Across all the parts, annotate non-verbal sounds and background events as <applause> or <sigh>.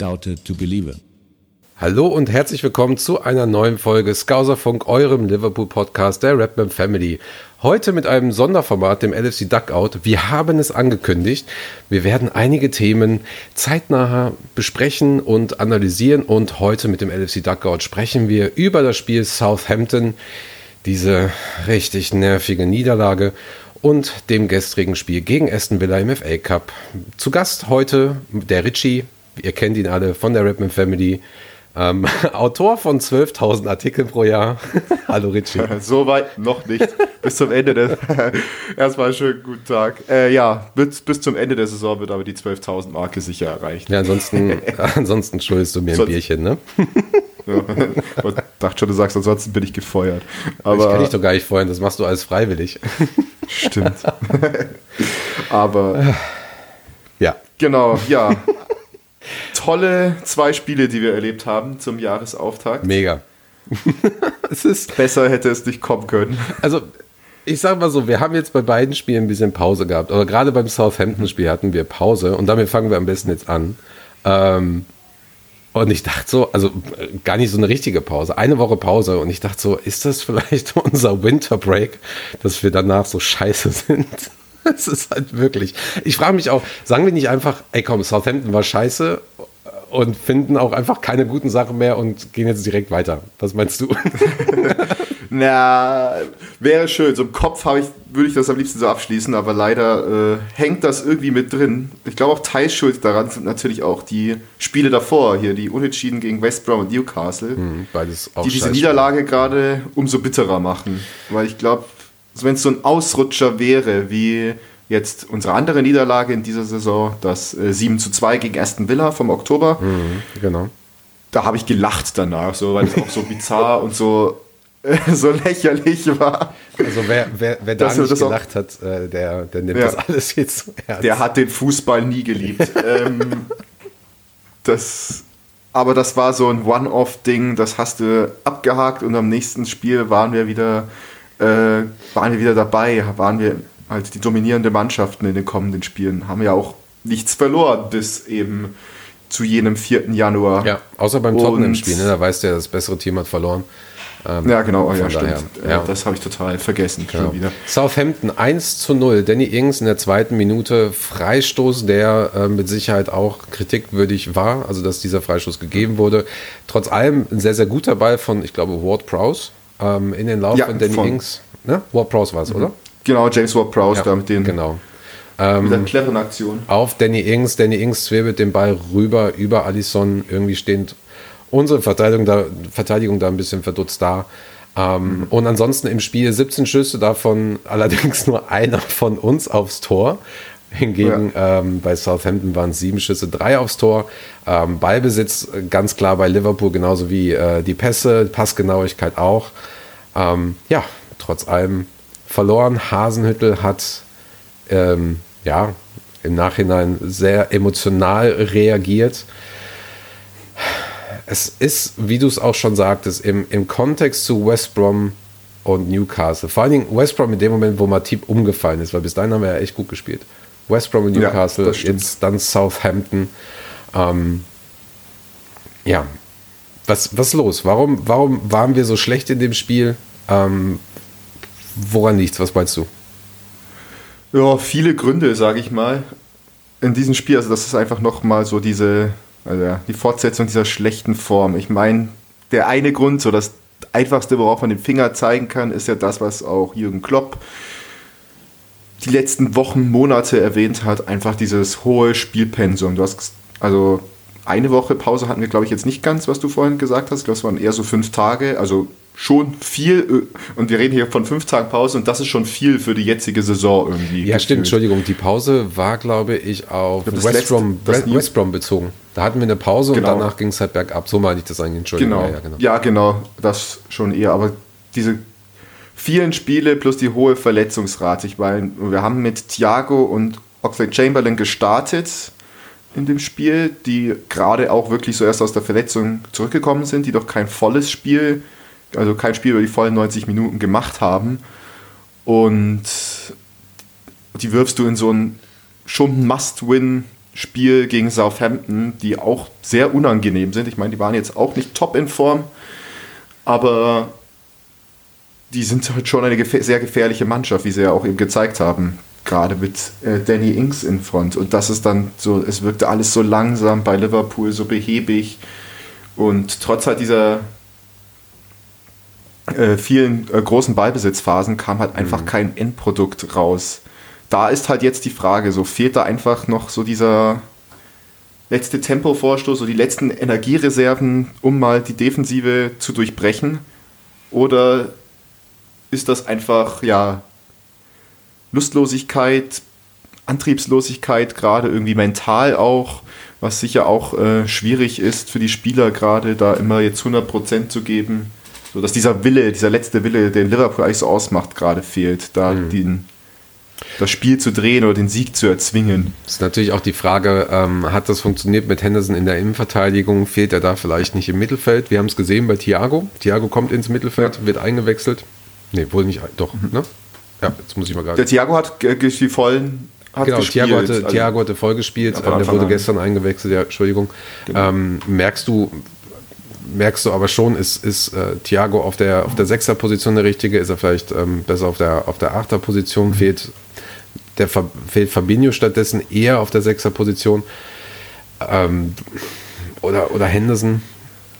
from Doubter to Believer. Hallo und herzlich willkommen zu einer neuen Folge Skauserfunk, eurem Liverpool-Podcast der Rapman Family. Heute mit einem Sonderformat, dem LFC Duckout. Wir haben es angekündigt. Wir werden einige Themen zeitnah besprechen und analysieren. Und heute mit dem LFC Duckout sprechen wir über das Spiel Southampton, diese richtig nervige Niederlage und dem gestrigen Spiel gegen Aston Villa im FA Cup. Zu Gast heute der Richie. Ihr kennt ihn alle von der Rapman Family. Ähm, <laughs> Autor von 12.000 Artikeln pro Jahr. <laughs> Hallo Richie. <laughs> so weit noch nicht. Bis zum Ende der. Erstmal schönen guten Tag. Äh, ja, bis, bis zum Ende der Saison wird aber die 12.000 Marke sicher erreicht. Ja, ansonsten, ansonsten schuldest du mir ein Bierchen, ne? ich dachte schon, du sagst, ansonsten bin ich gefeuert. Aber ich kann dich doch gar nicht feuern, das machst du alles freiwillig. Stimmt. aber. Ja. Genau, ja tolle zwei Spiele, die wir erlebt haben zum Jahresauftakt. Mega. <laughs> es ist Besser hätte es nicht kommen können. Also, ich sag mal so, wir haben jetzt bei beiden Spielen ein bisschen Pause gehabt. Oder gerade beim Southampton-Spiel hatten wir Pause und damit fangen wir am besten jetzt an. Ähm, und ich dachte so, also gar nicht so eine richtige Pause, eine Woche Pause. Und ich dachte so, ist das vielleicht <laughs> unser Winter Break, dass wir danach so scheiße sind? <laughs> Es ist halt wirklich. Ich frage mich auch, sagen wir nicht einfach, ey komm, Southampton war scheiße und finden auch einfach keine guten Sachen mehr und gehen jetzt direkt weiter. Was meinst du? <laughs> Na, wäre schön. So im Kopf ich, würde ich das am liebsten so abschließen, aber leider äh, hängt das irgendwie mit drin. Ich glaube auch Teilschuld daran sind natürlich auch die Spiele davor, hier die Unentschieden gegen West Brom und Newcastle, mhm, die diese Niederlage gerade umso bitterer machen. Weil ich glaube, wenn es so ein Ausrutscher wäre, wie jetzt unsere andere Niederlage in dieser Saison, das äh, 7 zu 2 gegen Aston Villa vom Oktober. Mhm, genau. Da habe ich gelacht danach, so, weil es auch so bizarr und so, äh, so lächerlich war. Also wer, wer, wer da nicht gelacht auch, hat, äh, der, der nimmt ja, das alles jetzt zu ernst. Der hat den Fußball nie geliebt. <laughs> ähm, das, aber das war so ein One-Off-Ding, das hast du abgehakt und am nächsten Spiel waren wir wieder äh, waren wir wieder dabei, waren wir halt die dominierende Mannschaften in den kommenden Spielen, haben ja auch nichts verloren bis eben zu jenem 4. Januar. Ja, außer beim Tottenham-Spiel, ne? da weißt du ja, das bessere Team hat verloren. Ähm, ja, genau, ja, stimmt. Äh, ja. Das habe ich total vergessen. Genau. wieder. Southampton 1 zu 0. Danny Ings in der zweiten Minute Freistoß, der äh, mit Sicherheit auch kritikwürdig war, also dass dieser Freistoß gegeben wurde. Trotz allem ein sehr, sehr guter Ball von, ich glaube, Ward Prowse ähm, in den Lauf ja, von Danny von, Ings. Ne? Ward Prowse war es, mhm. oder? Genau, James Ward Prowse ja, da mit den. Genau. Ähm, mit der cleveren Aktion. Auf Danny Ings. Danny Ings zwirbelt den Ball rüber über Allison. Irgendwie stehend unsere Verteidigung da, Verteidigung da ein bisschen verdutzt da. Ähm, mhm. Und ansonsten im Spiel 17 Schüsse, davon allerdings nur einer von uns aufs Tor. Hingegen ja. ähm, bei Southampton waren es sieben Schüsse, drei aufs Tor. Ähm, Ballbesitz ganz klar bei Liverpool, genauso wie äh, die Pässe, Passgenauigkeit auch. Ähm, ja, trotz allem verloren. Hasenhüttel hat ähm, ja im Nachhinein sehr emotional reagiert. Es ist, wie du es auch schon sagtest, im, im Kontext zu West Brom und Newcastle. Vor allen Dingen West Brom in dem Moment, wo Matip umgefallen ist, weil bis dahin haben wir ja echt gut gespielt. West Brom und Newcastle, ja, jetzt dann Southampton. Ähm, ja, was, was los? Warum, warum waren wir so schlecht in dem Spiel? Ähm, woran liegt Was meinst du? Ja, viele Gründe, sage ich mal, in diesem Spiel. Also das ist einfach nochmal so diese, also die Fortsetzung dieser schlechten Form. Ich meine, der eine Grund, so das einfachste, worauf man den Finger zeigen kann, ist ja das, was auch Jürgen Klopp die letzten Wochen, Monate erwähnt hat, einfach dieses hohe Spielpensum. Du hast also eine Woche Pause hatten wir, glaube ich, jetzt nicht ganz, was du vorhin gesagt hast. Das waren eher so fünf Tage, also schon viel. Und wir reden hier von fünf Tagen Pause und das ist schon viel für die jetzige Saison irgendwie. Ja, stimmt, Entschuldigung. Die Pause war, glaube ich, auf glaube, West, Brom, West Brom bezogen. Da hatten wir eine Pause genau. und danach ging es halt bergab. So meine ich das eigentlich, Entschuldigung. Genau. Ja, ja, genau. ja, genau. Das schon eher. Aber diese vielen Spiele plus die hohe Verletzungsrate. Ich meine, wir haben mit Thiago und Oxlade Chamberlain gestartet in dem Spiel, die gerade auch wirklich so erst aus der Verletzung zurückgekommen sind, die doch kein volles Spiel, also kein Spiel über die vollen 90 Minuten gemacht haben. Und die wirfst du in so ein schon Must-Win Spiel gegen Southampton, die auch sehr unangenehm sind. Ich meine, die waren jetzt auch nicht top in Form, aber die sind halt schon eine gefähr sehr gefährliche Mannschaft, wie sie ja auch eben gezeigt haben. Gerade mit äh, Danny Ings in Front. Und das ist dann so, es wirkte alles so langsam bei Liverpool, so behäbig. Und trotz halt dieser äh, vielen äh, großen Ballbesitzphasen kam halt einfach mhm. kein Endprodukt raus. Da ist halt jetzt die Frage, so fehlt da einfach noch so dieser letzte Tempovorstoß, so die letzten Energiereserven, um mal die Defensive zu durchbrechen? Oder ist das einfach, ja, Lustlosigkeit, Antriebslosigkeit, gerade irgendwie mental auch, was sicher auch äh, schwierig ist für die Spieler, gerade da immer jetzt 100% zu geben. So dass dieser Wille, dieser letzte Wille, den Liverpool eigentlich so ausmacht, gerade fehlt, da mhm. den, das Spiel zu drehen oder den Sieg zu erzwingen. Das ist natürlich auch die Frage, ähm, hat das funktioniert mit Henderson in der Innenverteidigung? Fehlt er da vielleicht nicht im Mittelfeld? Wir haben es gesehen bei Thiago. Thiago kommt ins Mittelfeld, wird eingewechselt. Nee, wohl nicht, doch, mhm. ne? Ja, jetzt muss ich mal gerade. Der Thiago hat die vollen hat genau, gespielt. Thiago hatte, also, Thiago hatte voll gespielt, ja, der wurde gestern eingewechselt, ja, Entschuldigung. Genau. Ähm, merkst du, merkst du aber schon, ist, ist äh, Thiago auf der, auf der Sechser-Position der richtige? Ist er vielleicht ähm, besser auf der, auf der Achter-Position? Mhm. Fehlt, der, fehlt Fabinho stattdessen eher auf der Sechser-Position? Ähm, oder, oder Henderson?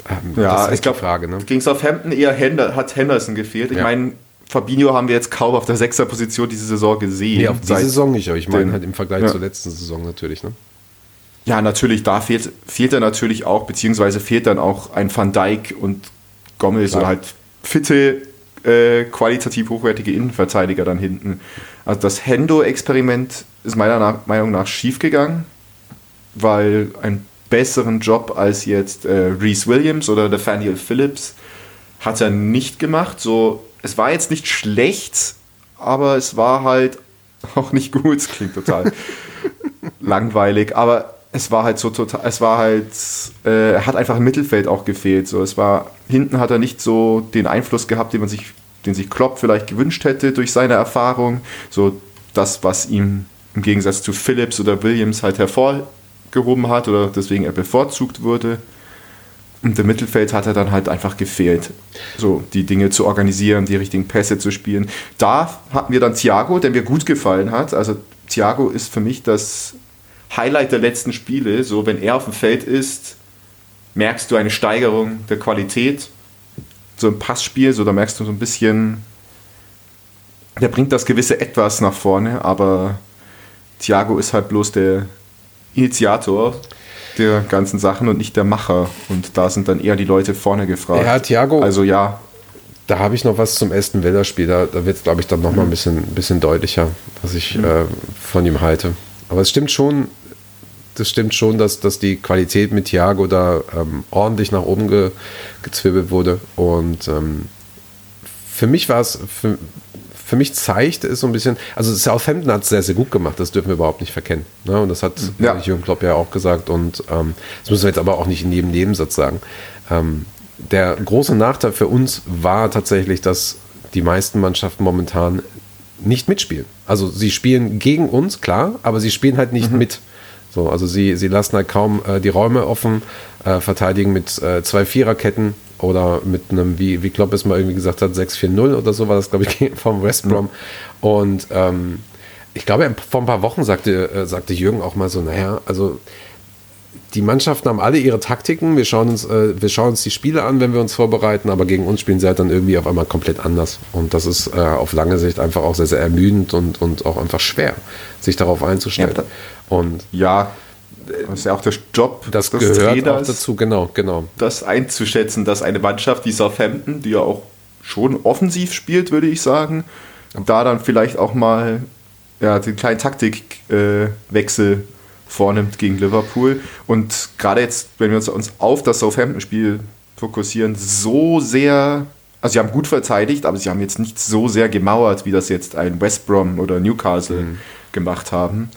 Ähm, ja, ich glaube, Frage. Ne? Gegen Southampton eher Hender, hat Henderson gefehlt. Ich ja. meine, Fabinho haben wir jetzt kaum auf der Sechser-Position diese Saison gesehen. Nee, auf diese Saison nicht, aber ich meine halt im Vergleich ja. zur letzten Saison natürlich. Ne? Ja, natürlich, da fehlt, fehlt er natürlich auch, beziehungsweise fehlt dann auch ein Van Dijk und Gomez oder halt fitte, äh, qualitativ hochwertige Innenverteidiger dann hinten. Also das Hendo-Experiment ist meiner Meinung nach schiefgegangen, weil ein besseren Job als jetzt äh, Reese Williams oder Nathaniel Phillips hat er nicht gemacht. So, es war jetzt nicht schlecht, aber es war halt <laughs> auch nicht gut. Es klingt total <laughs> langweilig, aber es war halt so total, es war halt, äh, er hat einfach im Mittelfeld auch gefehlt. So, es war, hinten hat er nicht so den Einfluss gehabt, den man sich, den sich Klopp vielleicht gewünscht hätte durch seine Erfahrung. So das, was ihm im Gegensatz zu Phillips oder Williams halt hervorgehoben hat oder deswegen er bevorzugt wurde. Und im Mittelfeld hat er dann halt einfach gefehlt, so die Dinge zu organisieren, die richtigen Pässe zu spielen. Da hatten wir dann Thiago, der mir gut gefallen hat. Also Thiago ist für mich das Highlight der letzten Spiele. So, wenn er auf dem Feld ist, merkst du eine Steigerung der Qualität. So im Passspiel, so da merkst du so ein bisschen, der bringt das gewisse Etwas nach vorne, aber Thiago ist halt bloß der Initiator der ganzen Sachen und nicht der Macher. Und da sind dann eher die Leute vorne gefragt. Ja, Thiago. Also ja. Da habe ich noch was zum Aston Villa Spiel. Da, da wird es, glaube ich, dann nochmal mhm. ein bisschen, bisschen deutlicher, was ich mhm. äh, von ihm halte. Aber es stimmt schon, das stimmt schon, dass, dass die Qualität mit Thiago da ähm, ordentlich nach oben ge, gezwirbelt wurde. Und ähm, für mich war es, für, für mich zeigt es so ein bisschen, also Southampton hat es sehr, sehr gut gemacht, das dürfen wir überhaupt nicht verkennen. Ne? Und das hat ja. Jürgen Klopp ja auch gesagt und ähm, das müssen wir jetzt aber auch nicht in jedem Nebensatz sagen. Ähm, der große Nachteil für uns war tatsächlich, dass die meisten Mannschaften momentan nicht mitspielen. Also sie spielen gegen uns, klar, aber sie spielen halt nicht mhm. mit. So, also sie, sie lassen halt kaum äh, die Räume offen, äh, verteidigen mit äh, zwei Viererketten oder mit einem, wie, wie Klopp es mal irgendwie gesagt hat, 6-4-0 oder so war das, glaube ich, <laughs> vom West Brom. Und ähm, ich glaube, vor ein paar Wochen sagte, äh, sagte Jürgen auch mal so, naja, also die Mannschaften haben alle ihre Taktiken. Wir schauen, uns, äh, wir schauen uns die Spiele an, wenn wir uns vorbereiten, aber gegen uns spielen sie halt dann irgendwie auf einmal komplett anders. Und das ist äh, auf lange Sicht einfach auch sehr, sehr ermüdend und, und auch einfach schwer, sich darauf einzustellen. Ja, und ja, das ist ja auch der Job das des gehört Trainers, auch dazu, genau, genau. Das einzuschätzen, dass eine Mannschaft wie Southampton, die ja auch schon offensiv spielt, würde ich sagen, da dann vielleicht auch mal ja, den kleinen Taktikwechsel äh, vornimmt gegen Liverpool. Und gerade jetzt, wenn wir uns auf das Southampton-Spiel fokussieren, so sehr, also sie haben gut verteidigt, aber sie haben jetzt nicht so sehr gemauert, wie das jetzt ein West Brom oder Newcastle mhm. gemacht haben.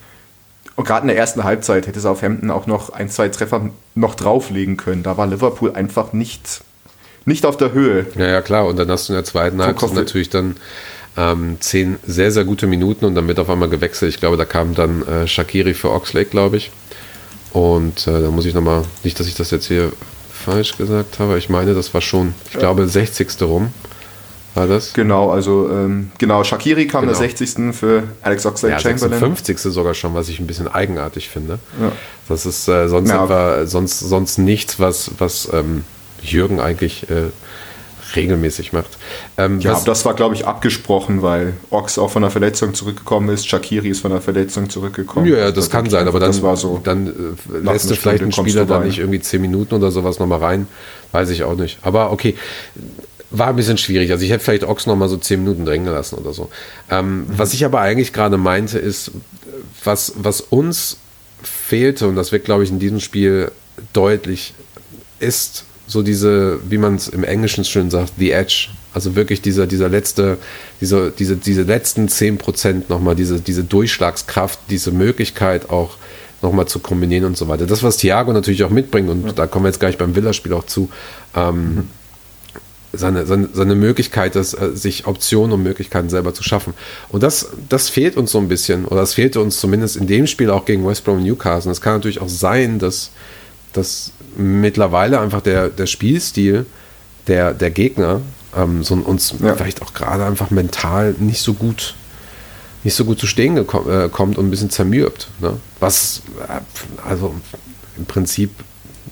Und gerade in der ersten Halbzeit hätte Southampton auch noch ein, zwei Treffer noch drauflegen können. Da war Liverpool einfach nicht, nicht auf der Höhe. Ja, ja, klar. Und dann hast du in der zweiten Halbzeit natürlich dann ähm, zehn sehr, sehr gute Minuten und dann wird auf einmal gewechselt. Ich glaube, da kam dann äh, Shakiri für Oxlade, glaube ich. Und äh, da muss ich nochmal, nicht, dass ich das jetzt hier falsch gesagt habe, ich meine, das war schon, ich glaube, 60. rum war das. Genau, also ähm, genau, Shakiri kam genau. der 60. für Alex Oxlade-Chamberlain. Ja, 50. sogar schon, was ich ein bisschen eigenartig finde. Ja. Das ist äh, sonst, ja. etwa, sonst, sonst nichts, was, was ähm, Jürgen eigentlich äh, regelmäßig macht. Ähm, ja, das war, glaube ich, abgesprochen, weil Ox auch von der Verletzung zurückgekommen ist, Shakiri ist von der Verletzung zurückgekommen. Ja, ja das, das kann sein, aber dann, so dann äh, lässt du vielleicht einen Spieler da nicht irgendwie 10 Minuten oder sowas nochmal rein, weiß ich auch nicht. Aber okay, war ein bisschen schwierig. Also ich hätte vielleicht Ochs noch mal so zehn Minuten drängen lassen oder so. Ähm, mhm. Was ich aber eigentlich gerade meinte, ist, was, was uns fehlte, und das wird, glaube ich, in diesem Spiel deutlich, ist so diese, wie man es im Englischen schön sagt, the edge. Also wirklich dieser, dieser letzte, diese, diese, diese letzten 10 Prozent nochmal, diese, diese Durchschlagskraft, diese Möglichkeit auch nochmal zu kombinieren und so weiter. Das, was Thiago natürlich auch mitbringt, und ja. da kommen wir jetzt gleich beim Villa-Spiel auch zu, ähm, mhm seine, seine, seine Möglichkeit, das, äh, sich Optionen und Möglichkeiten selber zu schaffen. Und das, das fehlt uns so ein bisschen, oder das fehlte uns zumindest in dem Spiel auch gegen West Brom und Newcastle. Es kann natürlich auch sein, dass, dass mittlerweile einfach der, der Spielstil der, der Gegner ähm, so uns ja. vielleicht auch gerade einfach mental nicht so gut nicht so gut zu stehen äh, kommt und ein bisschen zermürbt. Ne? Was, äh, also im Prinzip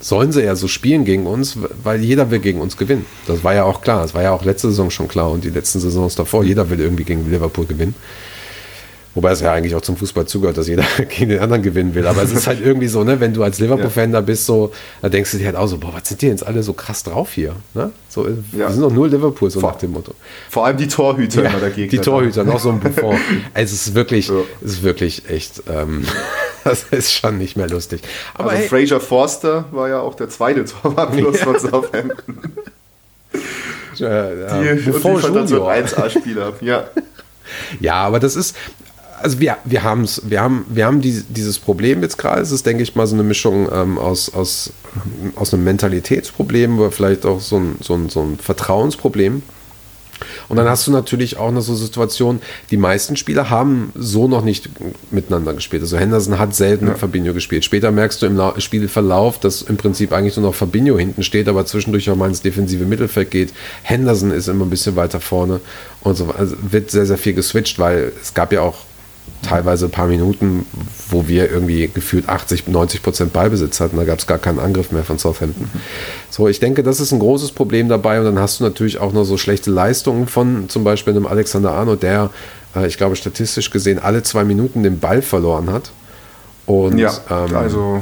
sollen sie ja so spielen gegen uns, weil jeder will gegen uns gewinnen. Das war ja auch klar. Das war ja auch letzte Saison schon klar und die letzten Saisons davor. Jeder will irgendwie gegen Liverpool gewinnen. Wobei es ja eigentlich auch zum Fußball zugehört, dass jeder <laughs> gegen den anderen gewinnen will. Aber es ist halt irgendwie so, ne, wenn du als Liverpool-Fan da bist, so, da denkst du dir halt auch so, boah, was sind die jetzt alle so krass drauf hier? Ne? So, ja. Wir sind doch nur Liverpool, so vor, nach dem Motto. Vor allem die Torhüter ja, immer dagegen. Die Torhüter, noch so ein <laughs> Buffon. es ist wirklich, ja. es ist wirklich echt, ähm, <laughs> das ist schon nicht mehr lustig. Aber also hey, Fraser Forster war ja auch der zweite <laughs> Torwart ja. von Southampton. Ja, ja. Die, Buffon und die Junior. 1A-Spieler, <laughs> ja. Ja, aber das ist, also wir, wir, haben's, wir haben wir haben die, dieses Problem jetzt gerade. Es ist, denke ich mal, so eine Mischung ähm, aus, aus, aus einem Mentalitätsproblem, aber vielleicht auch so ein, so ein, so ein Vertrauensproblem. Und dann hast du natürlich auch eine so Situation, die meisten Spieler haben so noch nicht miteinander gespielt. Also Henderson hat selten ja. mit Fabinho gespielt. Später merkst du im Spielverlauf, dass im Prinzip eigentlich nur noch Fabinho hinten steht, aber zwischendurch auch mal ins defensive Mittelfeld geht. Henderson ist immer ein bisschen weiter vorne und so also wird sehr, sehr viel geswitcht, weil es gab ja auch teilweise ein paar Minuten, wo wir irgendwie gefühlt 80, 90 Prozent Ballbesitz hatten. Da gab es gar keinen Angriff mehr von Southampton. Mhm. So, ich denke, das ist ein großes Problem dabei. Und dann hast du natürlich auch noch so schlechte Leistungen von zum Beispiel einem Alexander Arnold, der, äh, ich glaube, statistisch gesehen alle zwei Minuten den Ball verloren hat. Und ja, ähm, also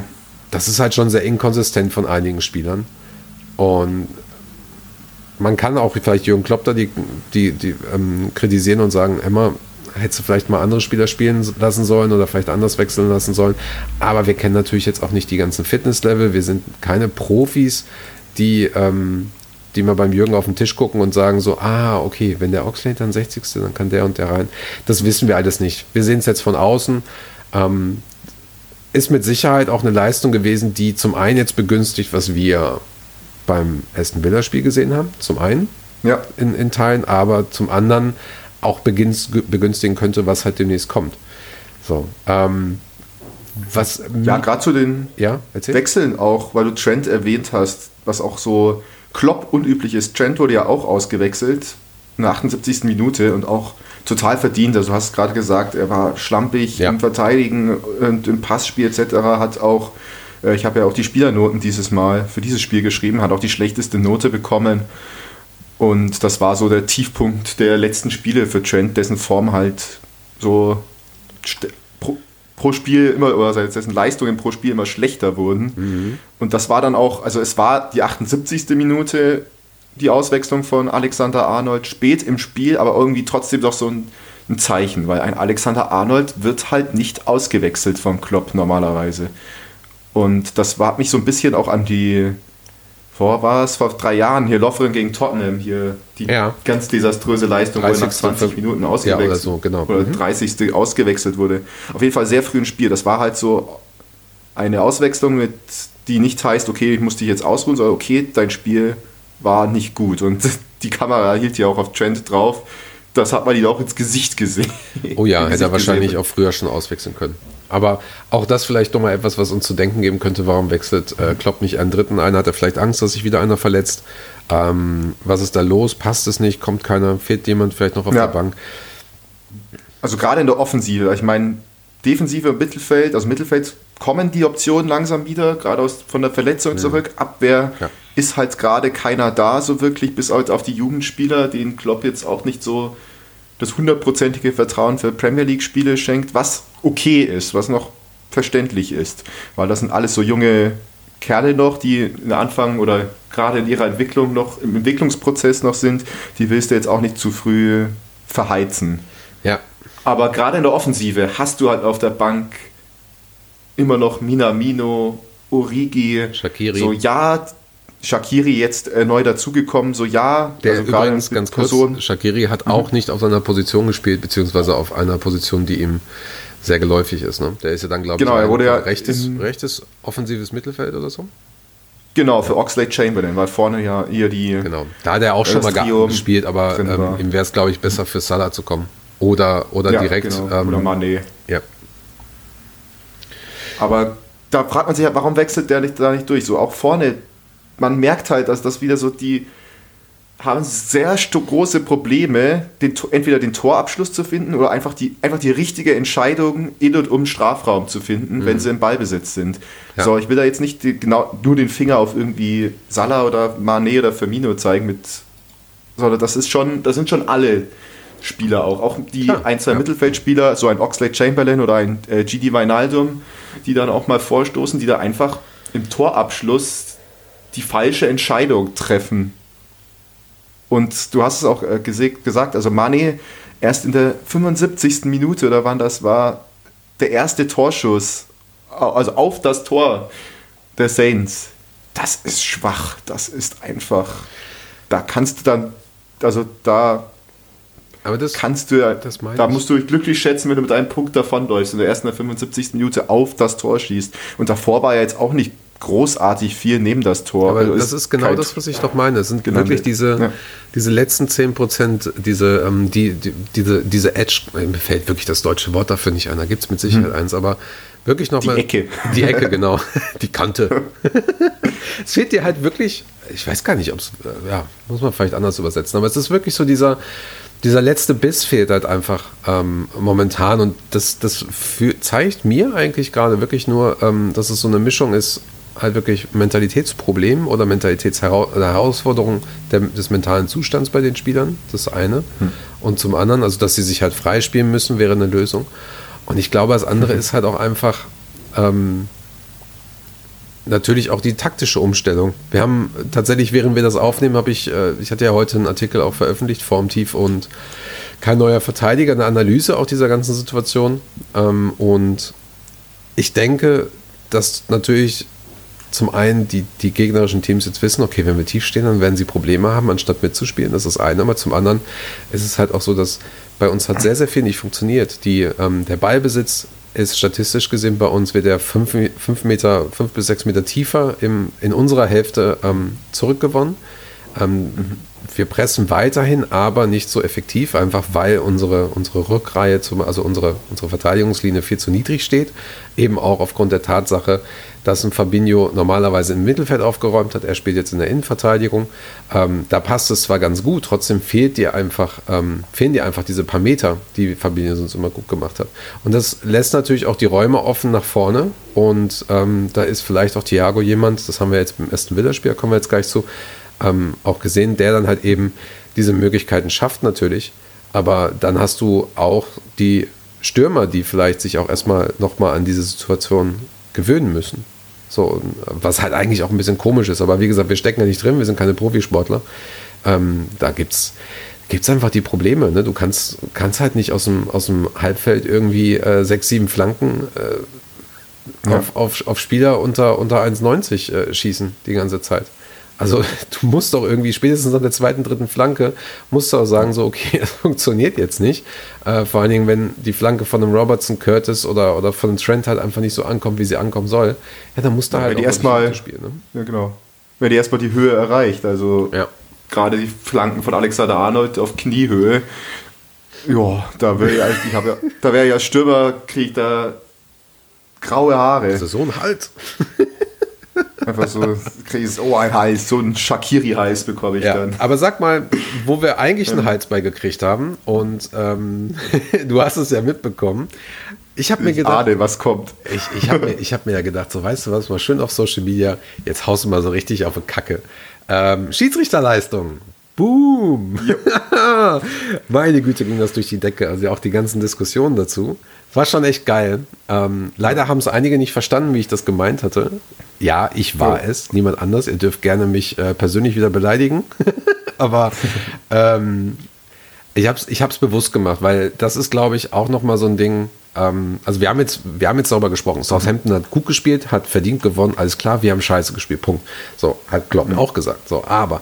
das ist halt schon sehr inkonsistent von einigen Spielern. Und man kann auch vielleicht Jürgen Klopp da die, die, die ähm, kritisieren und sagen, Emma, hättest du vielleicht mal andere Spieler spielen lassen sollen oder vielleicht anders wechseln lassen sollen. Aber wir kennen natürlich jetzt auch nicht die ganzen Fitnesslevel. Wir sind keine Profis, die, ähm, die mal beim Jürgen auf den Tisch gucken und sagen so, ah, okay, wenn der Oxlade dann 60. dann kann der und der rein. Das wissen wir alles nicht. Wir sehen es jetzt von außen. Ähm, ist mit Sicherheit auch eine Leistung gewesen, die zum einen jetzt begünstigt, was wir beim Aston Villa Spiel gesehen haben, zum einen ja. in, in Teilen, aber zum anderen auch begünstigen könnte, was halt demnächst kommt. So, ähm, was ja, gerade zu den ja, Wechseln auch, weil du Trent erwähnt hast, was auch so Klopp unüblich ist. Trent wurde ja auch ausgewechselt in der 78. Minute und auch total verdient. Also du hast gerade gesagt, er war schlampig ja. im Verteidigen und im Passspiel etc. Hat auch, äh, ich habe ja auch die Spielernoten dieses Mal für dieses Spiel geschrieben, hat auch die schlechteste Note bekommen. Und das war so der Tiefpunkt der letzten Spiele für Trent, dessen Form halt so pro, pro Spiel immer, oder dessen Leistungen pro Spiel immer schlechter wurden. Mhm. Und das war dann auch, also es war die 78. Minute, die Auswechslung von Alexander Arnold spät im Spiel, aber irgendwie trotzdem doch so ein, ein Zeichen, weil ein Alexander Arnold wird halt nicht ausgewechselt vom Klopp normalerweise. Und das war mich so ein bisschen auch an die vor war es vor drei Jahren hier Lovren gegen Tottenham hier die ja. ganz desaströse Leistung, wo er nach 20 Minuten ausgewechselt ja, oder, so, genau. oder mhm. 30. ausgewechselt wurde. Auf jeden Fall sehr früh im Spiel. Das war halt so eine Auswechslung, mit, die nicht heißt, okay, ich muss dich jetzt ausruhen, sondern okay, dein Spiel war nicht gut. Und <laughs> die Kamera hielt ja auch auf Trend drauf. Das hat man ihn auch ins Gesicht gesehen. Oh ja, <laughs> hätte er wahrscheinlich gesehen. auch früher schon auswechseln können. Aber auch das vielleicht nochmal etwas, was uns zu denken geben könnte, warum wechselt äh, Klopp nicht einen dritten ein? Hat er vielleicht Angst, dass sich wieder einer verletzt? Ähm, was ist da los? Passt es nicht? Kommt keiner? Fehlt jemand vielleicht noch auf ja. der Bank? Also gerade in der Offensive, ich meine, Defensive Mittelfeld, also Mittelfeld kommen die Optionen langsam wieder, gerade aus, von der Verletzung zurück. Abwehr ja. ist halt gerade keiner da, so wirklich, bis auf die Jugendspieler, den Klopp jetzt auch nicht so das hundertprozentige Vertrauen für Premier League-Spiele schenkt, was okay ist, was noch verständlich ist. Weil das sind alles so junge Kerle noch, die in Anfang oder gerade in ihrer Entwicklung noch, im Entwicklungsprozess noch sind, die willst du jetzt auch nicht zu früh verheizen. Ja. Aber gerade in der Offensive hast du halt auf der Bank immer noch Minamino, Origi, Shakiri. So, ja, Shakiri jetzt äh, neu dazugekommen, so ja. Der also übrigens ganz Person. kurz, Shakiri hat mhm. auch nicht auf seiner Position gespielt, beziehungsweise auf einer Position, die ihm sehr geläufig ist. Ne? Der ist ja dann, glaube genau, ich, er wurde ja rechtes, rechtes offensives Mittelfeld oder so. Genau, für Oxlade Chamberlain, weil vorne ja eher die. Genau, da hat er auch schon mal gespielt, aber ähm, ihm wäre es, glaube ich, besser für Salah zu kommen. Oder, oder ja, direkt. Genau. Ähm, oder Mané. Ja. Aber da fragt man sich halt, warum wechselt der nicht, da nicht durch? So auch vorne, man merkt halt, dass das wieder so die haben sehr große Probleme, den, entweder den Torabschluss zu finden oder einfach die, einfach die richtige Entscheidung in und um Strafraum zu finden, mhm. wenn sie im Ballbesitz sind. Ja. So, ich will da jetzt nicht die, genau nur den Finger auf irgendwie Salah oder Mane oder Firmino zeigen mit, sondern das ist schon, das sind schon alle Spieler auch, auch die ja. ein, zwei ja. Mittelfeldspieler, so ein Oxlade Chamberlain oder ein äh, GD Wijnaldum, die dann auch mal vorstoßen, die da einfach im Torabschluss die falsche Entscheidung treffen und du hast es auch äh, gesagt, also Mane erst in der 75. Minute oder wann das war, der erste Torschuss, also auf das Tor der Saints. Das ist schwach, das ist einfach, da kannst du dann, also da aber das, kannst du, das da musst du dich glücklich schätzen, wenn du mit einem Punkt davonläufst und der ersten der 75. Minute auf das Tor schießt. Und davor war er jetzt auch nicht großartig viel neben das Tor. Aber also das ist genau das, was ich doch meine. Es sind genannt. wirklich diese, ja. diese letzten 10 Prozent, diese, ähm, die, die, diese, diese Edge, mir fällt wirklich das deutsche Wort dafür nicht ein, da gibt es mit Sicherheit hm. eins, aber wirklich nochmal. Die Ecke. Die Ecke, genau. <laughs> Die Kante. <laughs> es fehlt dir halt wirklich, ich weiß gar nicht, ob es, äh, ja, muss man vielleicht anders übersetzen, aber es ist wirklich so dieser, dieser letzte Biss fehlt halt einfach ähm, momentan und das, das für, zeigt mir eigentlich gerade wirklich nur, ähm, dass es so eine Mischung ist halt wirklich Mentalitätsproblem oder Mentalitätsherausforderung des mentalen Zustands bei den Spielern, das eine. Hm. Und zum anderen, also dass sie sich halt freispielen müssen, wäre eine Lösung. Und ich glaube, das andere mhm. ist halt auch einfach ähm, natürlich auch die taktische Umstellung. Wir haben tatsächlich, während wir das aufnehmen, habe ich, äh, ich hatte ja heute einen Artikel auch veröffentlicht, Formtief und kein neuer Verteidiger, eine Analyse auch dieser ganzen Situation. Ähm, und ich denke, dass natürlich zum einen die, die gegnerischen Teams jetzt wissen, okay, wenn wir tief stehen, dann werden sie Probleme haben, anstatt mitzuspielen. Das ist das eine. Aber zum anderen ist es halt auch so, dass bei uns hat sehr, sehr viel nicht funktioniert. Die, ähm, der Ballbesitz ist statistisch gesehen bei uns, wird er fünf, fünf, Meter, fünf bis sechs Meter tiefer im, in unserer Hälfte ähm, zurückgewonnen. Ähm. Wir pressen weiterhin, aber nicht so effektiv, einfach weil unsere, unsere Rückreihe, zum, also unsere, unsere Verteidigungslinie viel zu niedrig steht. Eben auch aufgrund der Tatsache, dass ein Fabinho normalerweise im Mittelfeld aufgeräumt hat. Er spielt jetzt in der Innenverteidigung. Ähm, da passt es zwar ganz gut, trotzdem fehlt dir einfach, ähm, fehlen dir einfach diese paar Meter, die Fabinho sonst immer gut gemacht hat. Und das lässt natürlich auch die Räume offen nach vorne. Und ähm, da ist vielleicht auch Thiago jemand, das haben wir jetzt beim ersten Villa-Spiel, kommen wir jetzt gleich zu, ähm, auch gesehen, der dann halt eben diese Möglichkeiten schafft natürlich. Aber dann hast du auch die Stürmer, die vielleicht sich auch erstmal nochmal an diese Situation gewöhnen müssen. So, was halt eigentlich auch ein bisschen komisch ist. Aber wie gesagt, wir stecken ja nicht drin, wir sind keine Profisportler. Ähm, da gibt es gibt's einfach die Probleme. Ne? Du kannst, kannst halt nicht aus dem, aus dem Halbfeld irgendwie äh, sechs, sieben Flanken äh, ja. auf, auf, auf Spieler unter, unter 1,90 äh, schießen die ganze Zeit. Also <laughs> du musst doch irgendwie spätestens an der zweiten, dritten Flanke, musst du auch sagen, so okay, <laughs> das funktioniert jetzt nicht. Äh, vor allen Dingen, wenn die Flanke von einem Robertson, Curtis oder, oder von einem Trent halt einfach nicht so ankommt, wie sie ankommen soll, ja, dann musst du ja, halt auch erstmal spielen. Ne? Ja, genau. Wenn die erstmal die Höhe erreicht, also ja. gerade die Flanken von Alexander Arnold auf Kniehöhe, ja, da wäre ja, ich habe ja, da wäre ja Stürmerkrieg, da graue Haare. Also so ein Hals. <laughs> Einfach so, kriegst, oh, ein Hals, so ein Shakiri-Hals bekomme ich Ja, dann. aber sag mal, wo wir eigentlich einen Hals bei gekriegt haben und ähm, <laughs> du hast es ja mitbekommen. Ich habe mir Ich gedacht, ahne, was kommt. ich, ich habe mir, ich hab mir ja gedacht, so weißt du was, mal schön auf Social Media, jetzt haust du mal so richtig auf die Kacke. Ähm, Schiedsrichterleistung. Boom! <laughs> Meine Güte ging das durch die Decke. Also auch die ganzen Diskussionen dazu. War schon echt geil. Ähm, leider haben es einige nicht verstanden, wie ich das gemeint hatte. Ja, ich war Oh. es, niemand anders. Ihr dürft gerne mich äh, persönlich wieder beleidigen. <laughs> Aber ähm, ich habe es ich hab's bewusst gemacht, weil das ist, glaube ich, auch nochmal so ein Ding. Ähm, also wir haben, jetzt, wir haben jetzt sauber gesprochen. Southampton hat gut gespielt, hat verdient gewonnen, alles klar, wir haben scheiße gespielt, Punkt. So, hat Klopp auch gesagt. So, aber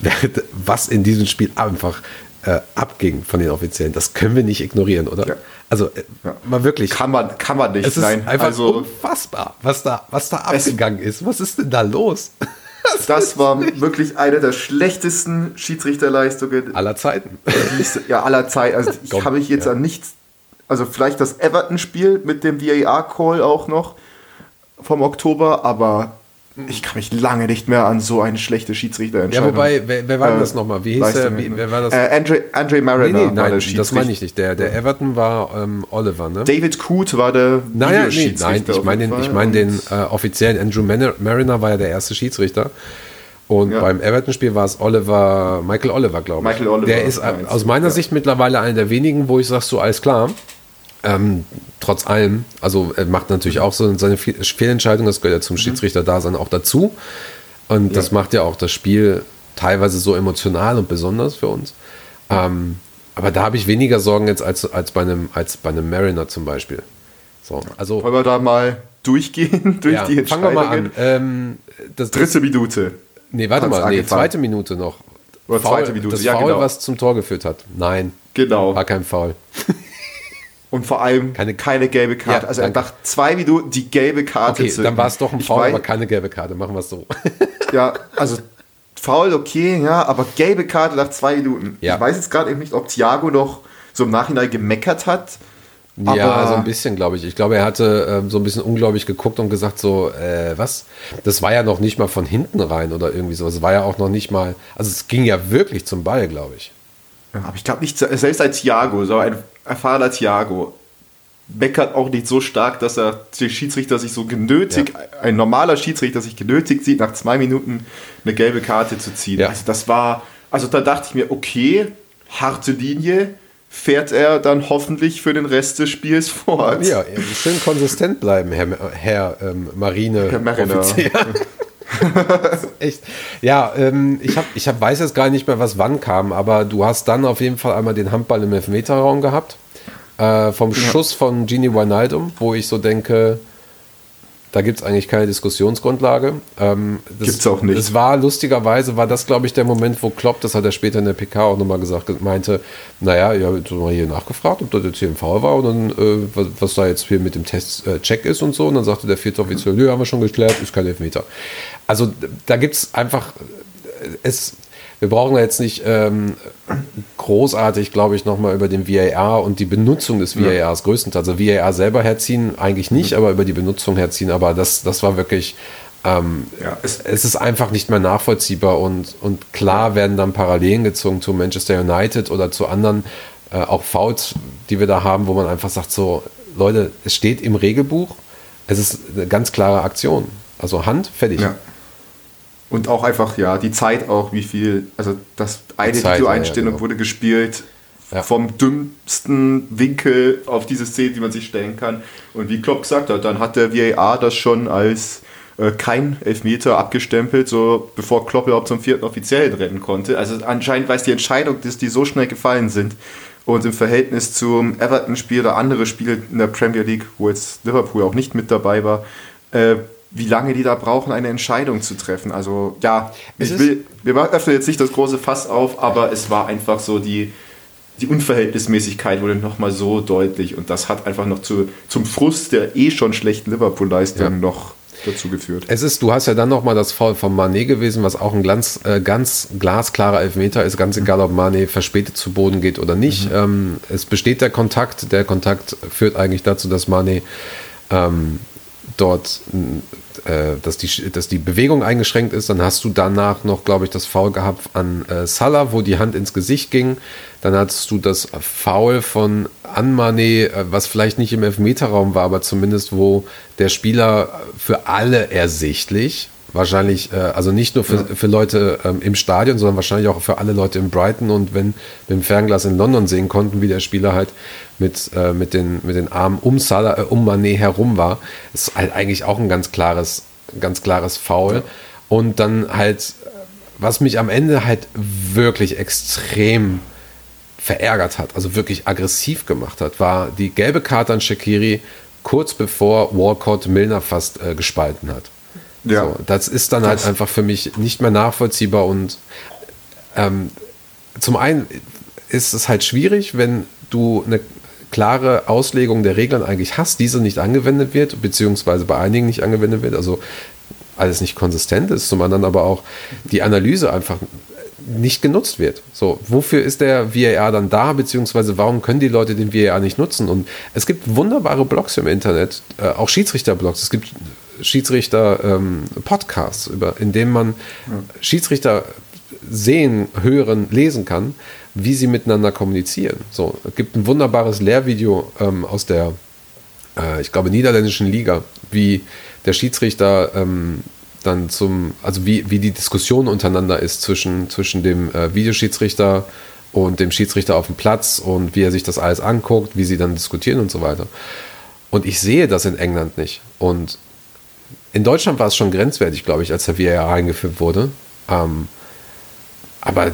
<laughs> was in diesem Spiel einfach äh, abging von den Offiziellen, das können wir nicht ignorieren, oder? Ja. Also äh, Ja. mal wirklich. Kann man, kann man nicht. es ist Nein, einfach also unfassbar, was da, was da abgegangen ist. Was ist denn da los? <laughs> das war wirklich eine der schlechtesten Schiedsrichterleistungen Aller Zeiten. ja, aller Zeit. Also ich Komm, habe mich jetzt ja. an nichts, also vielleicht das Everton-Spiel mit dem VAR-Call auch noch vom Oktober, aber ich kann mich lange nicht mehr an so eine schlechte Ja, Schiedsrichterentscheidung. wobei, wer, wer war denn Äh, das nochmal? Wie hieß der? Wie, wer war das? Äh, Andre, Andre Mariner nee, nee, nein, das meine ich nicht. Der, der Everton war ähm, Oliver, ne? David Coote war der Naja, nee, nein, ich meine den, ich mein den äh, offiziellen Andrew Mar- Mariner war ja der erste Schiedsrichter. Und Ja. beim Everton-Spiel war es Oliver, Michael Oliver, glaube ich. Michael Oliver, Der ist aus meiner ja. Sicht mittlerweile einer der wenigen, wo ich sage, so alles klar. Ähm, trotz allem, also er macht natürlich auch so seine Fe- Fehlentscheidung, das gehört ja zum Schiedsrichter-Dasein auch dazu. Und das Mhm. Ja. macht ja auch das Spiel teilweise so emotional und besonders für uns. Ähm, aber da habe ich weniger Sorgen jetzt als, als, bei einem, als bei einem Mariner zum Beispiel. So, also Wollen wir da mal durchgehen <laughs> durch ja, die fangen wir mal an. Entscheidungen? Ähm, das, das, Dritte Minute. nee, warte hat's mal, nee, zweite Minute noch. Oder zweite Minute, das ja, Foul, genau. was zum Tor geführt hat. Nein, Genau. war kein Foul. <laughs> Und vor allem Keine- keine, gelbe Karte. Ja, also danke. nach zwei Minuten die gelbe Karte Okay, zu. dann war es doch ein Foul, aber keine gelbe Karte. Machen wir es so. <laughs> Ja, also faul, okay, ja, aber gelbe Karte nach zwei Minuten. Ja. Ich weiß jetzt gerade eben nicht, ob Thiago noch so im Nachhinein gemeckert hat. ja, so ein bisschen, glaube ich. Ich glaube, er hatte ähm, so ein bisschen ungläubig geguckt und gesagt so, äh, was? Das war ja noch nicht mal von hinten rein oder irgendwie so. Es war ja auch noch nicht mal, also es ging ja wirklich zum Ball, glaube ich. Aber ich glaube nicht, selbst ein Thiago, so ein erfahrener Thiago, meckert auch nicht so stark, dass er der Schiedsrichter sich so genötigt, ein normaler Schiedsrichter sich genötigt sieht, nach zwei Minuten eine gelbe Karte zu ziehen. Ja. Also das war, also da dachte ich mir, okay, harte Linie, fährt er dann hoffentlich für den Rest des Spiels <laughs> fort. Ja, schön konsistent bleiben, Herr, Herr ähm, Marine. Herr Mariner. <laughs> <laughs> Echt. Ja, ähm, ich, hab, ich hab, weiß jetzt gar nicht mehr, was wann kam, aber du hast dann auf jeden Fall einmal den Handball im Elfmeterraum gehabt. Äh, vom Schuss von Gini Wijnaldum, wo ich so denke, da gibt es eigentlich keine Diskussionsgrundlage. Ähm, das, Gibt's auch nicht. Es war lustigerweise, war das, glaube ich, der Moment, wo Klopp, das hat er später in der PK auch nochmal gesagt, meinte, naja, ich habe jetzt mal hier nachgefragt, ob das jetzt hier ein Foul war und dann, äh, was, was da jetzt hier mit dem Test äh, ist und so. Und dann sagte der vierte Offizier, nö, haben wir schon geklärt, ist kein Elfmeter. Also da gibt es einfach, äh, es, wir brauchen jetzt nicht ähm, großartig, glaube ich, nochmal über den VAR und die Benutzung des VARs größtenteils. Also VAR selber herziehen eigentlich nicht, aber über die Benutzung herziehen. Aber das, das war wirklich, ähm, Ja, es- es, ist einfach nicht mehr nachvollziehbar und, und klar werden dann Parallelen gezogen zu Manchester United oder zu anderen äh, auch Fouls, die wir da haben, wo man einfach sagt so, Leute, es steht im Regelbuch, es ist eine ganz klare Aktion. Also Hand, fertig. Ja. Und auch einfach, ja, die Zeit auch, wie viel, also das eine Videoeinstellung ja, ja, genau. wurde gespielt Ja. vom dümmsten Winkel auf diese Szene, die man sich stellen kann. Und wie Klopp gesagt hat, dann hat der VAR das schon als äh, kein Elfmeter abgestempelt, so bevor Klopp überhaupt zum vierten Offiziellen rennen konnte. Also anscheinend weiß die Entscheidung, dass die so schnell gefallen sind. Und im Verhältnis zum Everton-Spiel oder andere Spiele in der Premier League, wo jetzt Liverpool auch nicht mit dabei war, äh, wie lange die da brauchen, eine Entscheidung zu treffen. Also ja, Es ich will, wir öffnen jetzt nicht das große Fass auf, aber es war einfach so die, die Unverhältnismäßigkeit wurde nochmal so deutlich und das hat einfach noch zu, zum Frust der eh schon schlechten Liverpool-Leistung Ja. noch dazu geführt. Es ist, du hast ja dann nochmal das Foul von Manet gewesen, was auch ein ganz, äh, ganz glasklarer Elfmeter ist, ganz egal, ob Manet verspätet zu Boden geht oder nicht. Ähm, es besteht der Kontakt, der Kontakt führt eigentlich dazu, dass Manet ähm, dort, äh, dass, die, dass die Bewegung eingeschränkt ist. Dann hast du danach noch, glaube ich, das Foul gehabt an äh, Salah, wo die Hand ins Gesicht ging. Dann hattest du das Foul von Anmane, äh, was vielleicht nicht im Elfmeterraum war, aber zumindest wo der Spieler für alle ersichtlich wahrscheinlich, äh, also nicht nur für, ja. für Leute ähm, im Stadion, sondern wahrscheinlich auch für alle Leute in Brighton und wenn mit dem Fernglas in London sehen konnten, wie der Spieler halt mit, äh, mit, den, mit den Armen um, Salah, äh, um Mané herum war, ist halt eigentlich auch ein ganz klares, ganz klares Foul. Ja. Und dann halt, was mich am Ende halt wirklich extrem verärgert hat, also wirklich aggressiv gemacht hat, war die gelbe Karte an Shakiri kurz bevor Walcott Milner fast äh, gespalten hat. Ja. So, das ist dann halt einfach für mich nicht mehr nachvollziehbar und ähm, zum einen ist es halt schwierig, wenn du eine klare Auslegung der Regeln eigentlich hast, diese nicht angewendet wird, beziehungsweise bei einigen nicht angewendet wird, also alles nicht konsistent ist, zum anderen aber auch die Analyse einfach nicht genutzt wird. So, wofür ist der VAR dann da, beziehungsweise warum können die Leute den VAR nicht nutzen? Und es gibt wunderbare Blogs im Internet, äh, auch Schiedsrichterblogs. Es gibt Schiedsrichter-Podcasts, ähm, in denen man Schiedsrichter sehen, hören, lesen kann, wie sie miteinander kommunizieren. So, es gibt ein wunderbares Lehrvideo ähm, aus der, äh, ich glaube, niederländischen Liga, wie der Schiedsrichter ähm, dann zum, also wie, wie die Diskussion untereinander ist zwischen, zwischen dem äh, Videoschiedsrichter und dem Schiedsrichter auf dem Platz und wie er sich das alles anguckt, wie sie dann diskutieren und so weiter. Und ich sehe das in England nicht. Und in Deutschland war es schon grenzwertig, glaube ich, als der VAR eingeführt wurde. Ähm, aber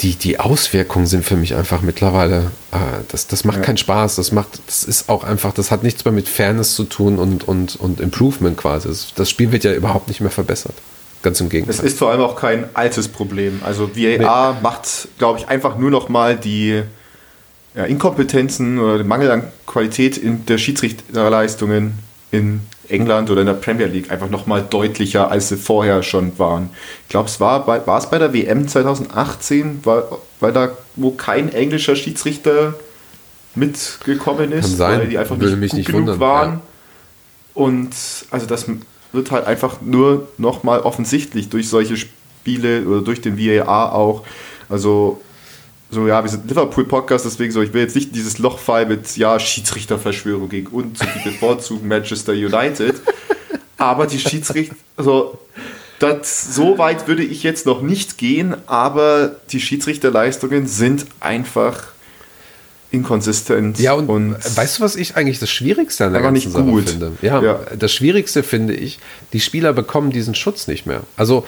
die, die Auswirkungen sind für mich einfach mittlerweile, äh, das, das macht ja. keinen Spaß. Das macht, das ist auch einfach, das hat nichts mehr mit Fairness zu tun und, und, und Improvement quasi. Das, das Spiel wird ja überhaupt nicht mehr verbessert. Ganz im Gegenteil. Es ist vor allem auch kein altes Problem. Also VAR nee. macht, glaube ich, einfach nur noch mal die ja, Inkompetenzen oder den Mangel an Qualität in der Schiedsrichterleistungen in England oder in der Premier League einfach nochmal deutlicher, als sie vorher schon waren. Ich glaube, es war, bei, war es bei der WM 2018, war, weil da, wo kein englischer Schiedsrichter mitgekommen ist, Kann sein. weil die einfach Würde nicht gut nicht genug wundern, waren. Ja. Und also das wird halt einfach nur nochmal offensichtlich durch solche Spiele oder durch den VAR auch. Also so, ja, wir sind Liverpool-Podcast, deswegen so, ich will jetzt nicht dieses Loch fallen mit, ja, Schiedsrichterverschwörung gegen uns und die bevorzugen Manchester United. Aber die Schiedsrichter, also, das, so weit würde ich jetzt noch nicht gehen, aber die Schiedsrichterleistungen sind einfach inkonsistent. Ja, und, und weißt du, was ich eigentlich das Schwierigste an der ganzen Sache gut. finde? Ja, ja, das Schwierigste finde ich, die Spieler bekommen diesen Schutz nicht mehr. Also,